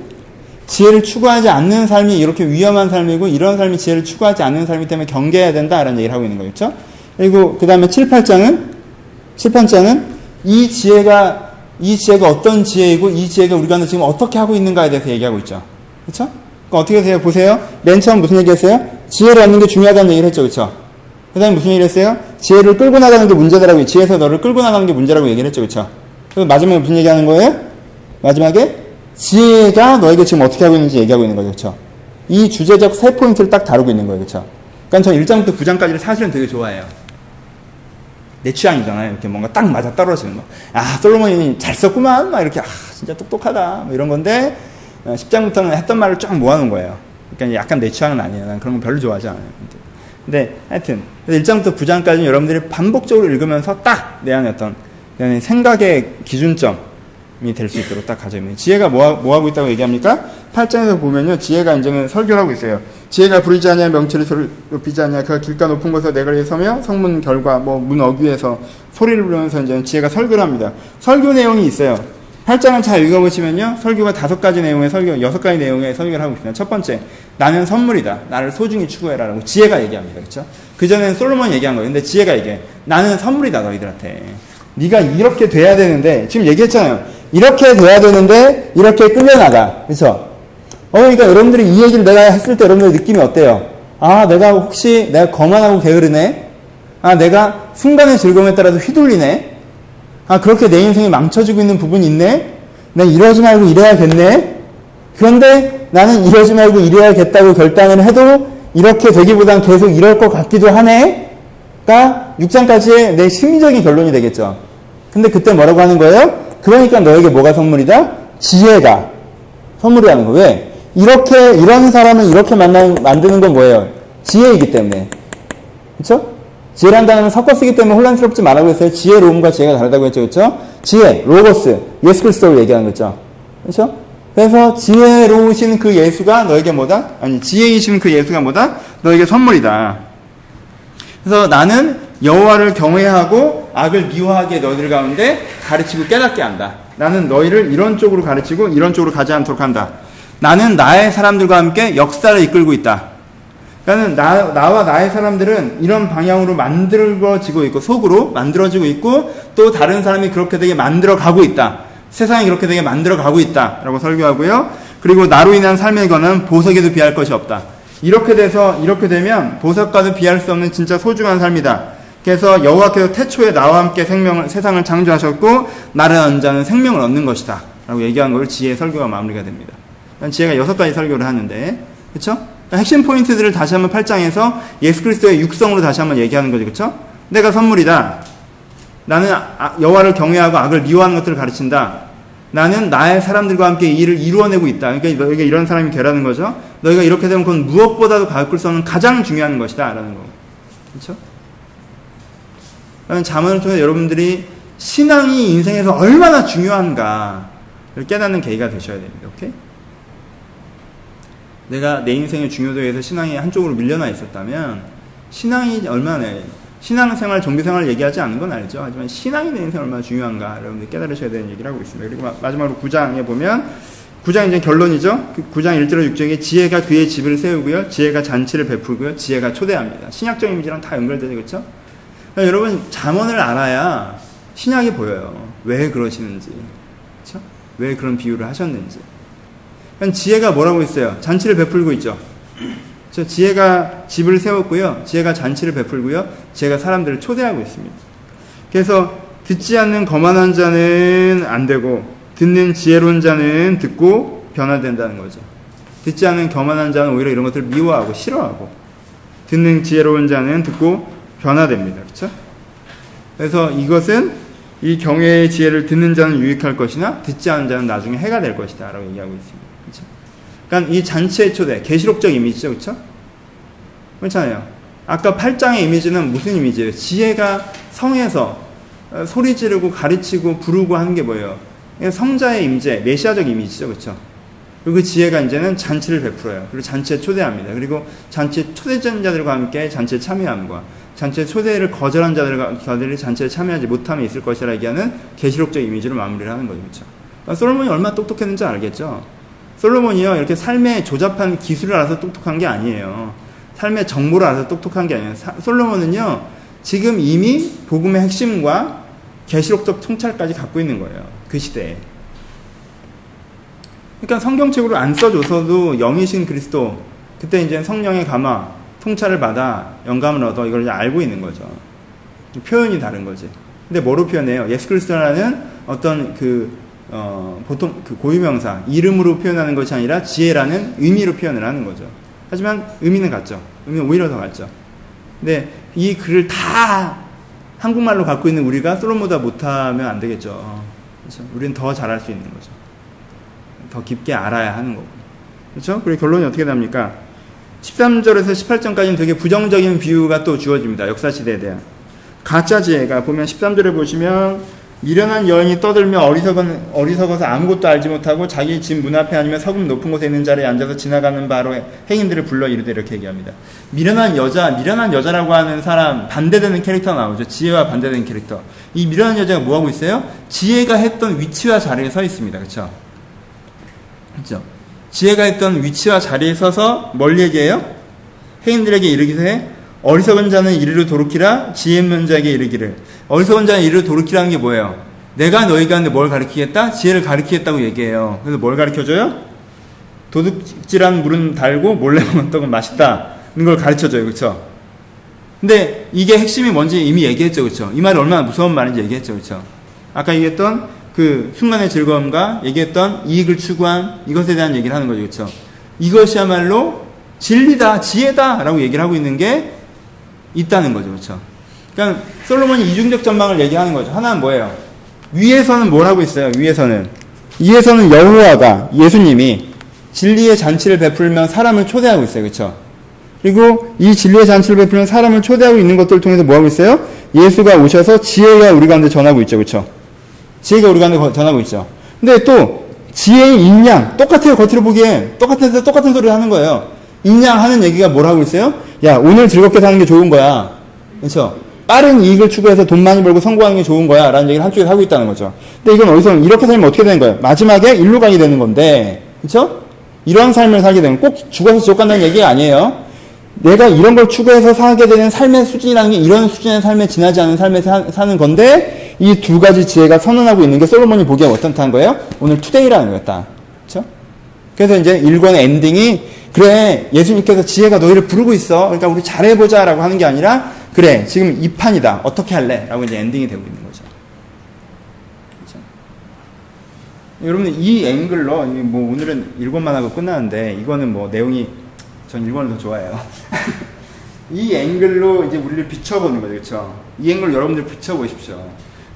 지혜를 추구하지 않는 삶이 이렇게 위험한 삶이고 이런 삶이 지혜를 추구하지 않는 삶이기 때문에 경계해야 된다라는 얘기를 하고 있는 거죠. 그렇죠? 그리고 그 다음에 7, 8장은 7, 8장은 이 지혜가 이 지혜가 어떤 지혜이고 이 지혜가 우리가 지금 어떻게 하고 있는가에 대해서 얘기하고 있죠. 그렇죠? 어떻게 하세요? 보세요. 맨 처음 무슨 얘기했어요? 지혜를 얻는 게 중요하다는 얘기를 했죠. 그렇죠? 그다음에 무슨 얘기를 했어요? 지혜를 끌고 나가는 게 문제다라고 지혜에서 너를 끌고 나가는 게 문제라고 얘기를 했죠. 그렇죠? 그리고 마지막에 무슨 얘기하는 거예요? 마지막에 지혜가 너에게 지금 어떻게 하고 있는지 얘기하고 있는 거죠. 그렇죠? 이 주제적 세 포인트를 딱 다루고 있는 거예요. 그렇죠? 그러니까 전 1장부터 9장까지를 사실은 되게 좋아해요. 내 취향이잖아요. 이렇게 뭔가 딱 맞아 떨어지는 거. 아, 솔로몬이 잘 썼구만. 막 이렇게, 아, 진짜 똑똑하다. 뭐 이런 건데, 10장부터는 했던 말을 쫙 모아놓은 거예요. 그러니까 약간 내 취향은 아니에요. 난 그런 거 별로 좋아하지 않아요. 근데 하여튼, 1장부터 9장까지는 여러분들이 반복적으로 읽으면서 딱 내 안에 어떤, 생각의 기준점이 될 수 있도록 딱 가져있는. 지혜가 뭐, 뭐 하고 있다고 얘기합니까? 8장에서 보면요. 지혜가 이제는 설교를 하고 있어요. 지혜가 부리지 않냐 명체를 소리 높이지 않냐 그가 길가 높은 곳에 내가 서며 성문 결과 뭐 문 어귀에서 소리를 부르면서 이제 지혜가 설교를 합니다. 설교 내용이 있어요. 8장을 잘 읽어보시면요. 설교가 다섯 가지 내용의 설교, 여섯 가지 내용의 설교를 하고 있습니다. 첫 번째, 나는 선물이다. 나를 소중히 추구해라. 라고 지혜가 얘기합니다. 그렇죠? 그전에는 솔로몬이 얘기한 거예요. 근데 지혜가 얘기해. 나는 선물이다. 너희들한테. 네가 이렇게 돼야 되는데, 지금 얘기했잖아요. 이렇게 돼야 되는데, 이렇게 끌려나가. 그렇죠? 어, 그러니까 여러분들이 이 얘기를 내가 했을 때 여러분들 느낌이 어때요? 아, 내가 혹시 내가 거만하고 게으르네? 아, 내가 순간의 즐거움에 따라서 휘둘리네? 아, 그렇게 내 인생이 망쳐지고 있는 부분이 있네? 난 이러지 말고 이래야겠네? 그런데 나는 이러지 말고 이래야겠다고 결단을 해도 이렇게 되기보단 계속 이럴 것 같기도 하네? 가 6장까지의 내 심리적인 결론이 되겠죠. 근데 그때 뭐라고 하는 거예요? 그러니까 너에게 뭐가 선물이다? 지혜가 선물이라는 거. 왜? 이렇게 이런 사람을 이렇게 만나 만드는 건 뭐예요? 지혜이기 때문에. 그렇죠? 지혜란 단어는 섞어 쓰기 때문에 혼란스럽지 말라고 했어요. 지혜로움과 지혜가 다르다고 했죠. 그렇죠? 지혜, 로고스, 예수 그리스도를 얘기하는 거죠. 그렇죠? 그래서 지혜로우신 그 예수가 너에게 뭐다? 아니, 지혜이신 그 예수가 뭐다? 너에게 선물이다. 그래서 나는 여호와를 경외하고 악을 미워하게 너희들 가운데 가르치고 깨닫게 한다. 나는 너희를 이런 쪽으로 가르치고 이런 쪽으로 가지 않도록 한다. 나는 나의 사람들과 함께 역사를 이끌고 있다. 그러니까 나, 나와 나의 사람들은 이런 방향으로 만들어지고 있고 속으로 만들어지고 있고 또 다른 사람이 그렇게 되게 만들어 가고 있다. 세상이 그렇게 되게 만들어 가고 있다라고 설교하고요. 그리고 나로 인한 삶의 거는 보석에도 비할 것이 없다. 이렇게 돼서 이렇게 되면 보석과도 비할 수 없는 진짜 소중한 삶이다. 그래서 여호와께서 태초에 나와 함께 생명을 세상을 창조하셨고 나를 얻는 자는 생명을 얻는 것이다. 라고 얘기한 걸 지혜의 설교가 마무리가 됩니다. 지혜가 여섯 가지 설교를 하는데 그렇죠? 핵심 포인트들을 다시 한번 8장에서 예수 그리스도의 육성으로 다시 한번 얘기하는 거죠. 그렇죠? 내가 선물이다. 나는 아, 여호와를 경외하고 악을 미워하는 것들을 가르친다. 나는 나의 사람들과 함께 이 일을 이루어내고 있다. 그러니까 너희가 이런 사람이 되라는 거죠. 너희가 이렇게 되면 그건 무엇보다도 가꿀 수 없는 가장 중요한 것이다. 라는 거. 그렇죠? 자문을 통해 여러분들이 신앙이 인생에서 얼마나 중요한가를 깨닫는 계기가 되셔야 됩니다. 오케이? 내가 내 인생의 중요도에서 신앙이 한쪽으로 밀려나 있었다면 신앙이 얼마나 신앙생활, 종교생활을 얘기하지 않는 건 알죠. 하지만 신앙이 내 인생 얼마나 중요한가 여러분들 깨달으셔야 되는 얘기를 하고 있습니다. 그리고 마지막으로 9장에 보면 9장 이제 결론이죠. 9장 1절 6절에 지혜가 그의 집을 세우고요. 지혜가 잔치를 베풀고요. 지혜가 초대합니다. 신약적 이미지랑 다 연결되죠. 그렇죠? 그러니까 여러분 잠언을 알아야 신약이 보여요. 왜 그러시는지. 그렇죠? 왜 그런 비유를 하셨는지. 그러니까 지혜가 뭐라고 있어요? 잔치를 베풀고 있죠. 저 지혜가 집을 세웠고요. 지혜가 잔치를 베풀고요. 지혜가 사람들을 초대하고 있습니다. 그래서 듣지 않는 거만한 자는 안 되고 듣는 지혜로운 자는 듣고 변화된다는 거죠. 듣지 않는 거만한 자는 오히려 이런 것들을 미워하고 싫어하고 듣는 지혜로운 자는 듣고 변화됩니다. 그렇죠? 그래서 이것은 이 경외의 지혜를 듣는 자는 유익할 것이나 듣지 않는 자는 나중에 해가 될 것이다 라고 얘기하고 있습니다. 그러니까 이 잔치의 초대, 계시록적 이미지죠, 그렇죠? 그렇잖아요. 아까 8장의 이미지는 무슨 이미지예요? 지혜가 성에서 어, 소리 지르고 가르치고 부르고 하는 게 뭐예요? 성자의 임재, 메시아적 이미지죠, 그렇죠? 그리고 그 지혜가 이제는 잔치를 베풀어요. 그리고 잔치에 초대합니다. 그리고 잔치 초대된 자들과 함께 잔치에 참여함과 잔치에 초대를 거절한 자들과 자들이 잔치에 참여하지 못함이 있을 것이라 얘기하는 계시록적 이미지로 마무리를 하는 거죠, 그렇죠? 솔로몬이 얼마나 똑똑했는지 알겠죠? 솔로몬이요 이렇게 삶의 조잡한 기술을 알아서 똑똑한 게 아니에요. 삶의 정보를 알아서 똑똑한 게 아니에요. 솔로몬은요 지금 이미 복음의 핵심과 계시록적 통찰까지 갖고 있는 거예요. 그 시대에. 그러니까 성경책으로 안 써줘서도 영이신 그리스도 그때 이제 성령의 감화 통찰을 받아 영감을 얻어 이걸 알고 있는 거죠. 표현이 다른 거지. 근데 뭐로 표현해요? 예수 그리스도라는 어떤 그 어, 보통 그 고유명사 이름으로 표현하는 것이 아니라 지혜라는 의미로 표현을 하는 거죠. 하지만 의미는 같죠. 의미는 오히려 더 같죠. 근데 이 글을 다 한국말로 갖고 있는 우리가 솔로몬보다 못하면 안 되겠죠. 그렇죠? 우리는 더 잘할 수 있는 거죠. 더 깊게 알아야 하는 거고. 그렇죠? 그리고 결론이 어떻게 됩니까? 13절에서 18절까지는 되게 부정적인 비유가 또 주어집니다. 역사시대에 대한. 가짜 지혜가 보면 13절에 보시면 미련한 여인이 떠들며 어리석은, 어리석어서 아무것도 알지 못하고 자기 집 문 앞에 아니면 서금 높은 곳에 있는 자리에 앉아서 지나가는 바로 행인들을 불러 이르되 이렇게 얘기합니다. 미련한 여자, 미련한 여자라고 하는 사람 반대되는 캐릭터 나오죠. 지혜와 반대되는 캐릭터. 이 미련한 여자가 뭐 하고 있어요? 지혜가 했던 위치와 자리에 서 있습니다. 그렇죠? 그렇죠? 지혜가 했던 위치와 자리에 서서 뭘 얘기해요? 행인들에게 이르기에 어리석은 자는 이르러 도르키라 지혜 있는 자에게 이르기를 어리석은 자는 이르러 도르키라는 게 뭐예요? 내가 너희 가운데 뭘 가르치겠다? 지혜를 가르치겠다고 얘기해요. 그래서 뭘 가르쳐줘요? 도둑질한 물은 달고 몰래 먹는 떡은 맛있다. 이런 걸 가르쳐줘요. 그쵸? 근데 이게 핵심이 뭔지 이미 얘기했죠. 그쵸? 이 말이 얼마나 무서운 말인지 얘기했죠. 그쵸? 아까 얘기했던 그 순간의 즐거움과 얘기했던 이익을 추구한 이것에 대한 얘기를 하는 거죠. 그쵸? 이것이야말로 진리다, 지혜다 라고 얘기를 하고 있는 게 있다는 거죠. 그렇죠? 그러니까 솔로몬이 이중적 전망을 얘기하는 거죠. 하나는 뭐예요? 위에서는 뭘 하고 있어요? 위에서는 위에서는 여호와가 예수님이 진리의 잔치를 베풀면 사람을 초대하고 있어요. 그렇죠? 그리고 이 진리의 잔치를 베풀면 사람을 초대하고 있는 것들을 통해서 뭐 하고 있어요? 예수가 오셔서 지혜가 우리 가운데 전하고 있죠. 그렇죠? 지혜가 우리 가운데 전하고 있죠. 근데 또 지혜의 인양 똑같아요. 겉으로 보기에 똑같아서 똑같은 소리를 하는 거예요. 인양 하는 얘기가 뭘 하고 있어요? 야, 오늘 즐겁게 사는 게 좋은 거야. 그렇죠? 빠른 이익을 추구해서 돈 많이 벌고 성공하는 게 좋은 거야. 라는 얘기를 한쪽에서 하고 있다는 거죠. 근데 이건 어디서, 이렇게 살면 어떻게 되는 거예요? 마지막에 일로 가게 되는 건데, 그렇죠? 이런 삶을 살게 되면 꼭 죽어서 지옥 간다는 얘기가 아니에요. 내가 이런 걸 추구해서 살게 되는 삶의 수준이라는 게 이런 수준의 삶에 지나지 않은 삶에 사, 사는 건데 이 두 가지 지혜가 선언하고 있는 게 솔로몬이 보기에 어떻다는 거예요? 오늘 today라는 거였다. 그렇죠? 그래서 이제 1권의 ending이 그래 예수님께서 지혜가 너희를 부르고 있어. 그러니까 우리 잘해보자 라고 하는 게 아니라 그래 지금 이 판이다. 어떻게 할래? 라고 이제 ending이 되고 있는 거죠. 그렇죠? 여러분 이 앵글로 이뭐 오늘은 1권만 하고 끝나는데 이거는 뭐 내용이 전 1권을 더 좋아해요. 이 앵글로 이제 우리를 비춰보는 거죠. 그렇죠? 이 앵글로 여러분들 비춰보십시오.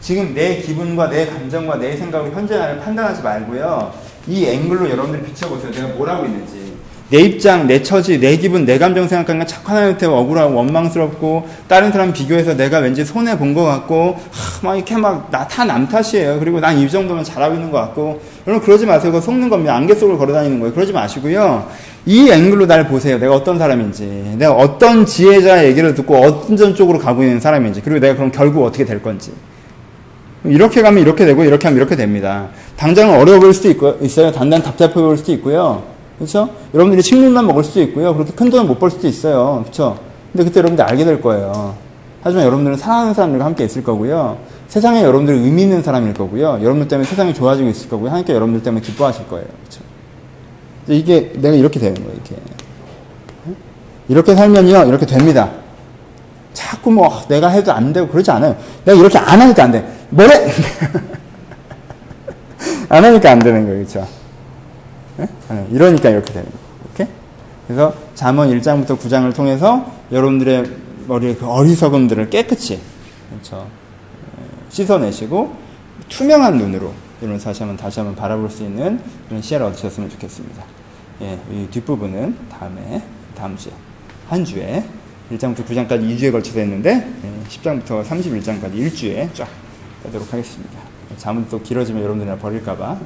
지금 내 기분과 내 감정과 내 생각을 현재 나를 판단하지 말고요. 이 앵글로 여러분들이 비춰보세요. 내가 뭘 하고 있는지. 내 입장, 내 처지, 내 기분, 내 감정 생각하니까 착한 하나님한테 억울하고 원망스럽고 다른 사람 비교해서 내가 왠지 손해 본 것 같고 하, 막 이렇게 막 나 다 남 탓이에요. 그리고 난 이 정도면 잘하고 있는 것 같고 여러분 그러지 마세요. 그거 속는 겁니다. 안개 속을 걸어다니는 거예요. 그러지 마시고요. 이 앵글로 날 보세요. 내가 어떤 사람인지, 내가 어떤 지혜자의 얘기를 듣고 어떤 쪽으로 가고 있는 사람인지, 그리고 내가 그럼 결국 어떻게 될 건지. 이렇게 가면 이렇게 되고 이렇게 하면 이렇게 됩니다. 당장은 어려워 보일 수도 있고, 있어요. 단단 답답해 보일 수도 있고요. 그렇죠? 여러분들이 식물만 먹을 수도 있고요. 그렇게 큰 돈을 못 벌 수도 있어요. 그렇죠? 근데 그때 여러분들 알게 될 거예요. 하지만 여러분들은 사랑하는 사람들과 함께 있을 거고요. 세상에 여러분들 의미 있는 사람일 거고요. 여러분들 때문에 세상이 좋아지고 있을 거고요. 하나님께 여러분들 때문에 기뻐하실 거예요. 그렇죠? 이게 내가 이렇게 되는 거예요. 이렇게 이렇게 살면요 이렇게 됩니다. 자꾸 뭐 아, 내가 해도 안 되고 그러지 않아요. 내가 이렇게 안 하니까 안 돼. 뭐래? 안 하니까 안 되는 거예요, 그렇죠? 네? 네, 이러니까 이렇게 되는 거예요. 이렇게. 그래서 잠언 1장부터 9장을 통해서 여러분들의 머리의 그 어리석음들을 깨끗이 그렇죠? 어, 씻어내시고 투명한 눈으로 이런 다시 한번 다시 한번 바라볼 수 있는 그런 시야를 얻으셨으면 좋겠습니다. 예, 이 뒷부분은 다음에 다음 주에 한 주에 1장부터 9장까지 2주에 걸쳐서 했는데 예, 10장부터 31장까지 1주에 쫙 하도록 하겠습니다. 잠은 또 길어지면 여러분들이나 버릴까봐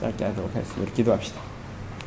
짧게 하도록 하겠습니다. 기도합시다.